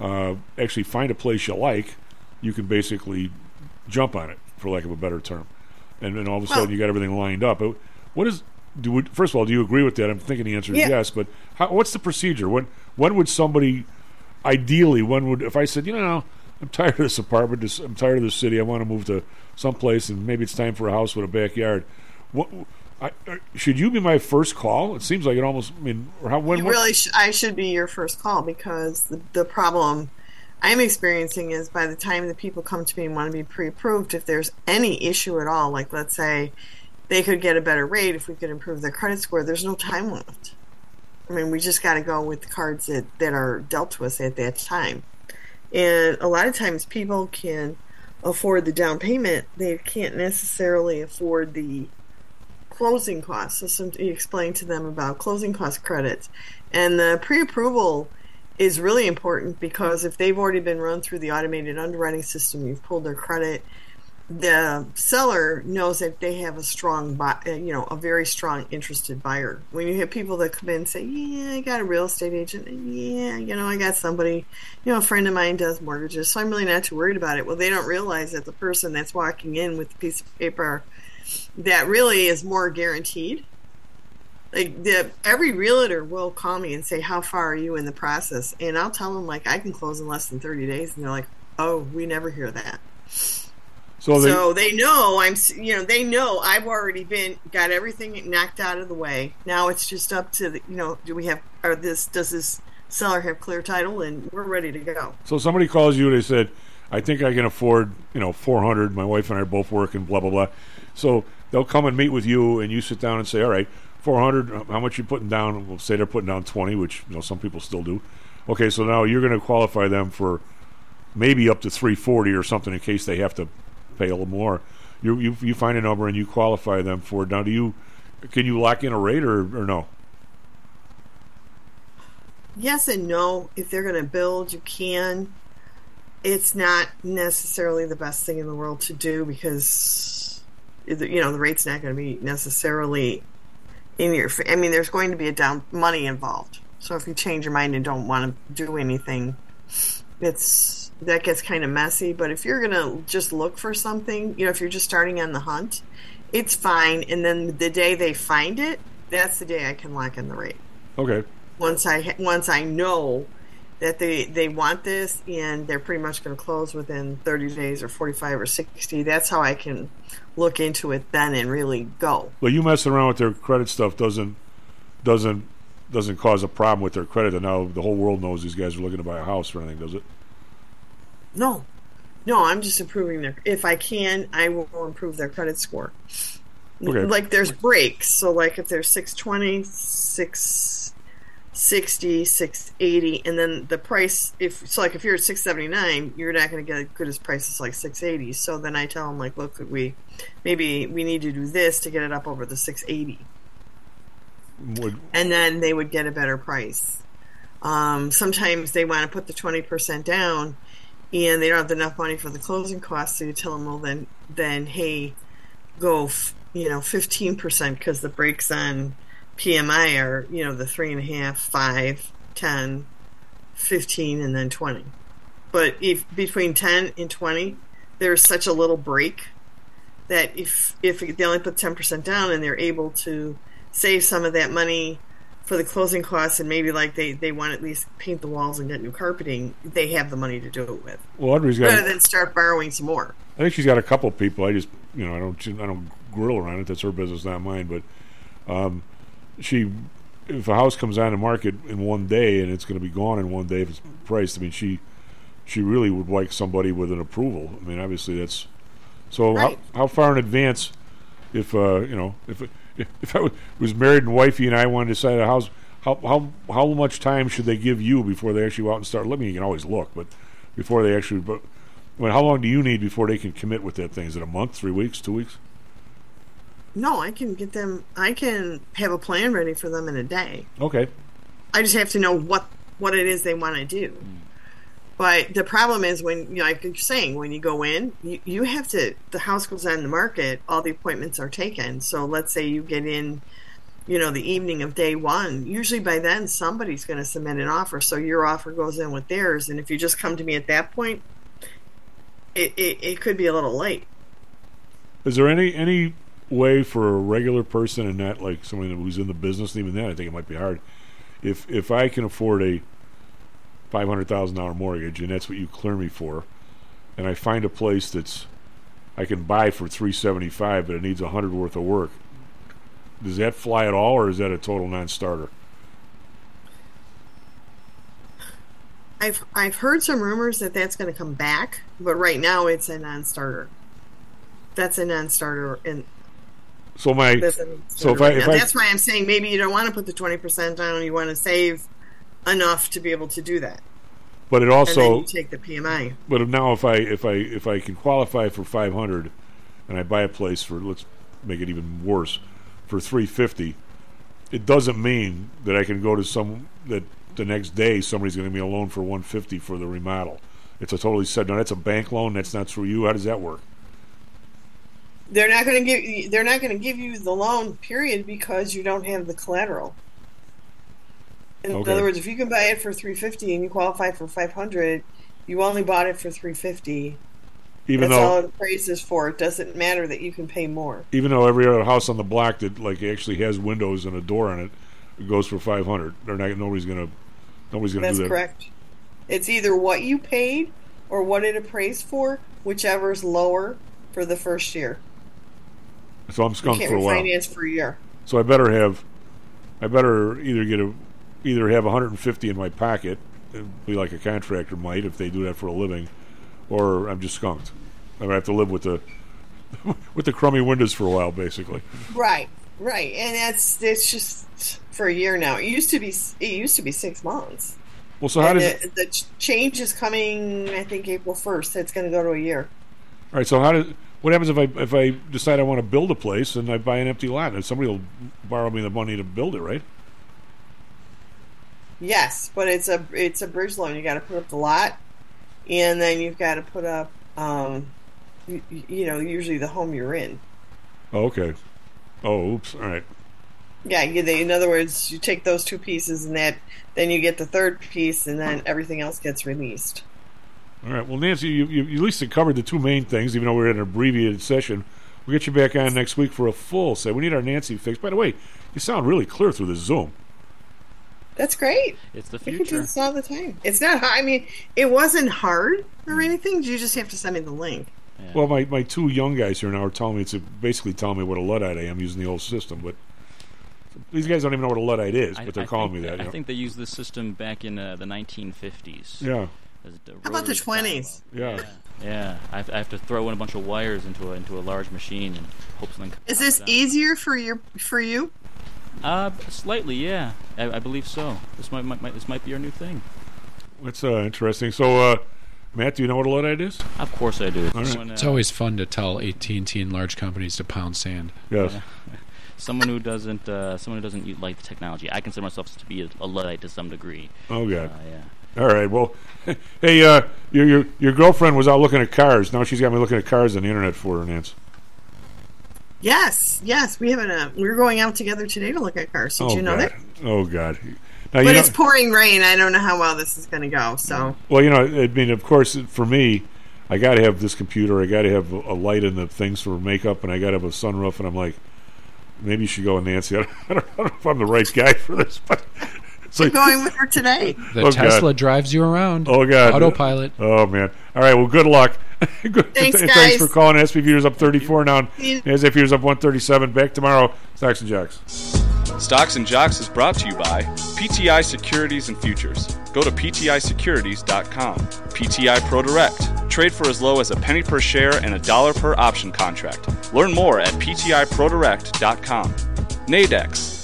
uh, actually find a place you like, you can basically jump on it, for lack of a better term, and then all of a sudden Well- you got everything lined up. What is do we, first of all, do you agree with that? I'm thinking the answer is Yeah. yes. But how, what's the procedure? When when would somebody ideally when would if I said you know I'm tired of this apartment, this, I'm tired of this city, I want to move to someplace, and maybe it's time for a house with a backyard. What I, I, should you be my first call? It seems like it almost. I mean, or how when you really, sh- I should be your first call because the, the problem I'm experiencing is by the time the people come to me and want to be pre-approved, if there's any issue at all, like let's say they could get a better rate if we could improve their credit score, there's no time left. I mean, we just got to go with the cards that, that are dealt to us at that time. And a lot of times people can afford the down payment, they can't necessarily afford the closing costs. So some, you explain to them about closing cost credits. And the pre-approval is really important because if they've already been run through the automated underwriting system, you've pulled their credit, the seller knows that they have a strong, bu- uh, you know, a very strong interested buyer. When you have people that come in and say, "Yeah, I got a real estate agent. Yeah, you know, I got somebody. You know, a friend of mine does mortgages, so I'm really not too worried about it." Well, they don't realize that the person that's walking in with the piece of paper that really is more guaranteed. Like the every realtor will call me and say, "How far are you in the process?" And I'll tell them like I can close in less than 30 days, and they're like, "Oh, we never hear that." So they, so they know I'm, you know, they know I've already been got everything knocked out of the way. Now it's just up to the, you know, do we have, or this, does this seller have clear title, and we're ready to go. So somebody calls you. And they said, "I think I can afford, you know, 400. My wife and I are both working. Blah blah blah." So they'll come and meet with you, and you sit down and say, "All right, 400. Uh, how much you putting down?" We'll say they're putting down 20, which you know some people still do. Okay, so now you're going to qualify them for maybe up to 340 or something in case they have to pay a little more. You you, you find a number and you qualify them for. it. Now, do you can you lock in a rate or, or no? Yes and no. If they're going to build, you can. It's not necessarily the best thing in the world to do because, you know, the rate's not going to be necessarily in your. I mean, there's going to be a down money involved. So if you change your mind and don't want to do anything, it's that gets kind of messy. But if you're going to just look for something, you know, if you're just starting on the hunt, it's fine. And then the day they find it, that's the day I can lock in the rate Okay. once I once I know that they they want this and they're pretty much going to close within 30 days or 45 or 60 that's how i can look into it then and really go Well, you messing around with their credit stuff doesn't doesn't doesn't cause a problem with their credit, and now the whole world knows these guys are looking to buy a house or anything, does it? No no i'm just improving their if i can i will improve their credit score Okay. like there's breaks so like if there's 620 660 680 and then the price if so like if you're at 679 you're not going to get as good as prices like 680 so then i tell them like look we maybe we need to do this to get it up over the 680 Would, and then they would get a better price. Um, sometimes they want to put the twenty percent down, and they don't have enough money for the closing costs. So you tell them, well, then, then hey, go, f- you know, fifteen percent because the breaks on PMI are, you know, the three and a half, five, ten, fifteen, and then twenty. But if between ten and twenty, there's such a little break that if if they only put ten percent down and they're able to save some of that money for the closing costs and maybe like they they want to at least paint the walls and get new carpeting, they have the money to do it with. well, Audrey's got. Rather than start borrowing some more. I think she's got a couple people. I just, you know, I don't, I don't grill around it. That's her business, not mine. But um, she, if a house comes on the market in one day and it's going to be gone in one day if it's priced, I mean, she, she really would like somebody with an approval. I mean, obviously that's. So Right. how how far in advance, if uh, you know, if if, if I was- was married and wifey and I wanted to decide a house, how how how much time should they give you before they actually go out and start looking? You can always look, but before they actually, but I mean, how long do you need before they can commit with that thing? Is it a month, three weeks, two weeks? No, I can get them. I can have a plan ready for them in a day. Okay. I just have to know what what it is they want to do. Mm. But the problem is when you like you're saying, when you go in, you, you have to. The house goes on the market. All the appointments are taken. So let's say you get in, you know, the evening of day one. Usually by then somebody's going to submit an offer. So your offer goes in with theirs. And if you just come to me at that point, it it, it could be a little late. Is there any any way for a regular person and not like somebody who's in the business? Even then, I think it might be hard. If if I can afford a five hundred thousand dollar mortgage and that's what you clear me for, and I find a place that's I can buy for three seventy five, but it needs a hundred worth of work. Does that fly at all, or is that a total non-starter? I've I've heard some rumors that that's going to come back, but right now it's a non-starter. That's a non-starter, and So my so if I if. I that's why I'm saying maybe you don't want to put the twenty percent down. You want to save enough to be able to do that. but it also you take the PMI. But now, if I if I if I can qualify for five hundred, and I buy a place for let's make it even worse, for three fifty, it doesn't mean that I can go to some that the next day somebody's going to give me a loan for one fifty for the remodel. It's a totally set. Now that's a bank loan. That's not through you. How does that work? They're not going to give you, they're not going to give you the loan period because you don't have the collateral. In Okay. other words, if you can buy it for 350 and you qualify for 500, you only bought it for 350. Even That's all though it praises for. It doesn't matter that you can pay more. even though every other house on the block that like actually has windows and a door on it, it goes for five hundred. They're not. Nobody's gonna. Nobody's gonna That's do that. correct. It's either what you paid or what it appraised for, whichever is lower for the first year. So I'm skunked for a while. refinance for a year. So I better have, I better either get a, either have 150 in my pocket, be like a contractor might if they do that for a living, or I'm just skunked. I'm gonna have to live with the, with the crummy windows for a while, basically. Right, right, and that's it's just for a year now. It used to be it used to be six months. Well, so how And does the, the change is coming? I think April first. It's going to go to a year. all right? So how does what happens if I if I decide I want to build a place and I buy an empty lot and somebody will borrow me the money to build it, right? Yes, but it's a it's a bridge loan. You got to put up the lot, and then you've got to put up, um, you, you know, usually the home you're in. Oh, okay. Oh, oops. All right. Yeah, you, they, in other words, you take those two pieces, and that then you get the third piece, and then everything else gets released. All right. Well, Nancy, you, you, you at least covered the two main things, even though we're in an abbreviated session. We'll get you back on next week for a full set. We need our Nancy fix. By the way, you sound really clear through the Zoom. That's great. It's the We can do this all the time. It's not hard. I mean, it wasn't hard or anything. You just have to send me the link. Well, my, my two young guys here now are telling me it's a, basically telling me what a luddite I am using the old system, but these guys don't even know what a luddite is, I- but they're I calling me that. I you know. think they used this system back in uh, the 1950s. Yeah. How about the twenties? Yeah. Yeah, I have, I have to throw in a bunch of wires into a into a large machine and hope something. Is this easier for your for you? Uh, slightly, yeah. I, I believe so. This might, might, might this might be our new thing. That's uh, interesting. So, uh, Matt, do you know what a luddite is? Of course I do. All right. Someone, It's uh, always fun to tell AT&T and large companies to pound sand. Yes. Someone who doesn't uh, someone who doesn't like the technology. I consider myself to be a, a luddite to some degree. Oh, God. Uh, yeah. All right. Well, hey, uh, your, your your girlfriend was out looking at cars. Now she's got me looking at cars on the internet for her, Nance. Yes, yes. We haven't. Uh, we're going out together today to look at cars. Did oh, you know God. that? Oh, God. Now, But you know, it's pouring rain. I don't know how well this is going to go. So well, you know, I mean, of course, for me, I got to have this computer. I got to have a, a light in the things for makeup, and I got to have a sunroof. And I'm like, maybe you should go with Nancy. I don't, I don't know if I'm the right guy for this, but it's I'm going with her today. The Oh, Tesla God. drives you around. Oh God! Autopilot. Oh man! All right. Well, good luck. Good- Thanks, Thanks for calling. SP Futures up 34 now. See you. SP Futures up 137. Back tomorrow. Stocks and jocks. Stocks and Jocks is brought to you by PTI Securities and Futures. Go to PTIsecurities.com. PTI Pro Direct. Trade for as low as a penny per share and a dollar per option contract. Learn more at PTIProDirect.com. Nadex.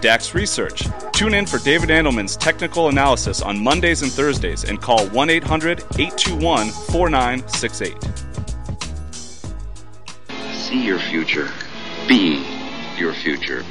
DAX Research. Tune in for David Andelman's technical analysis on Mondays and Thursdays and call 1 800 821 4968. See your future. Be your future.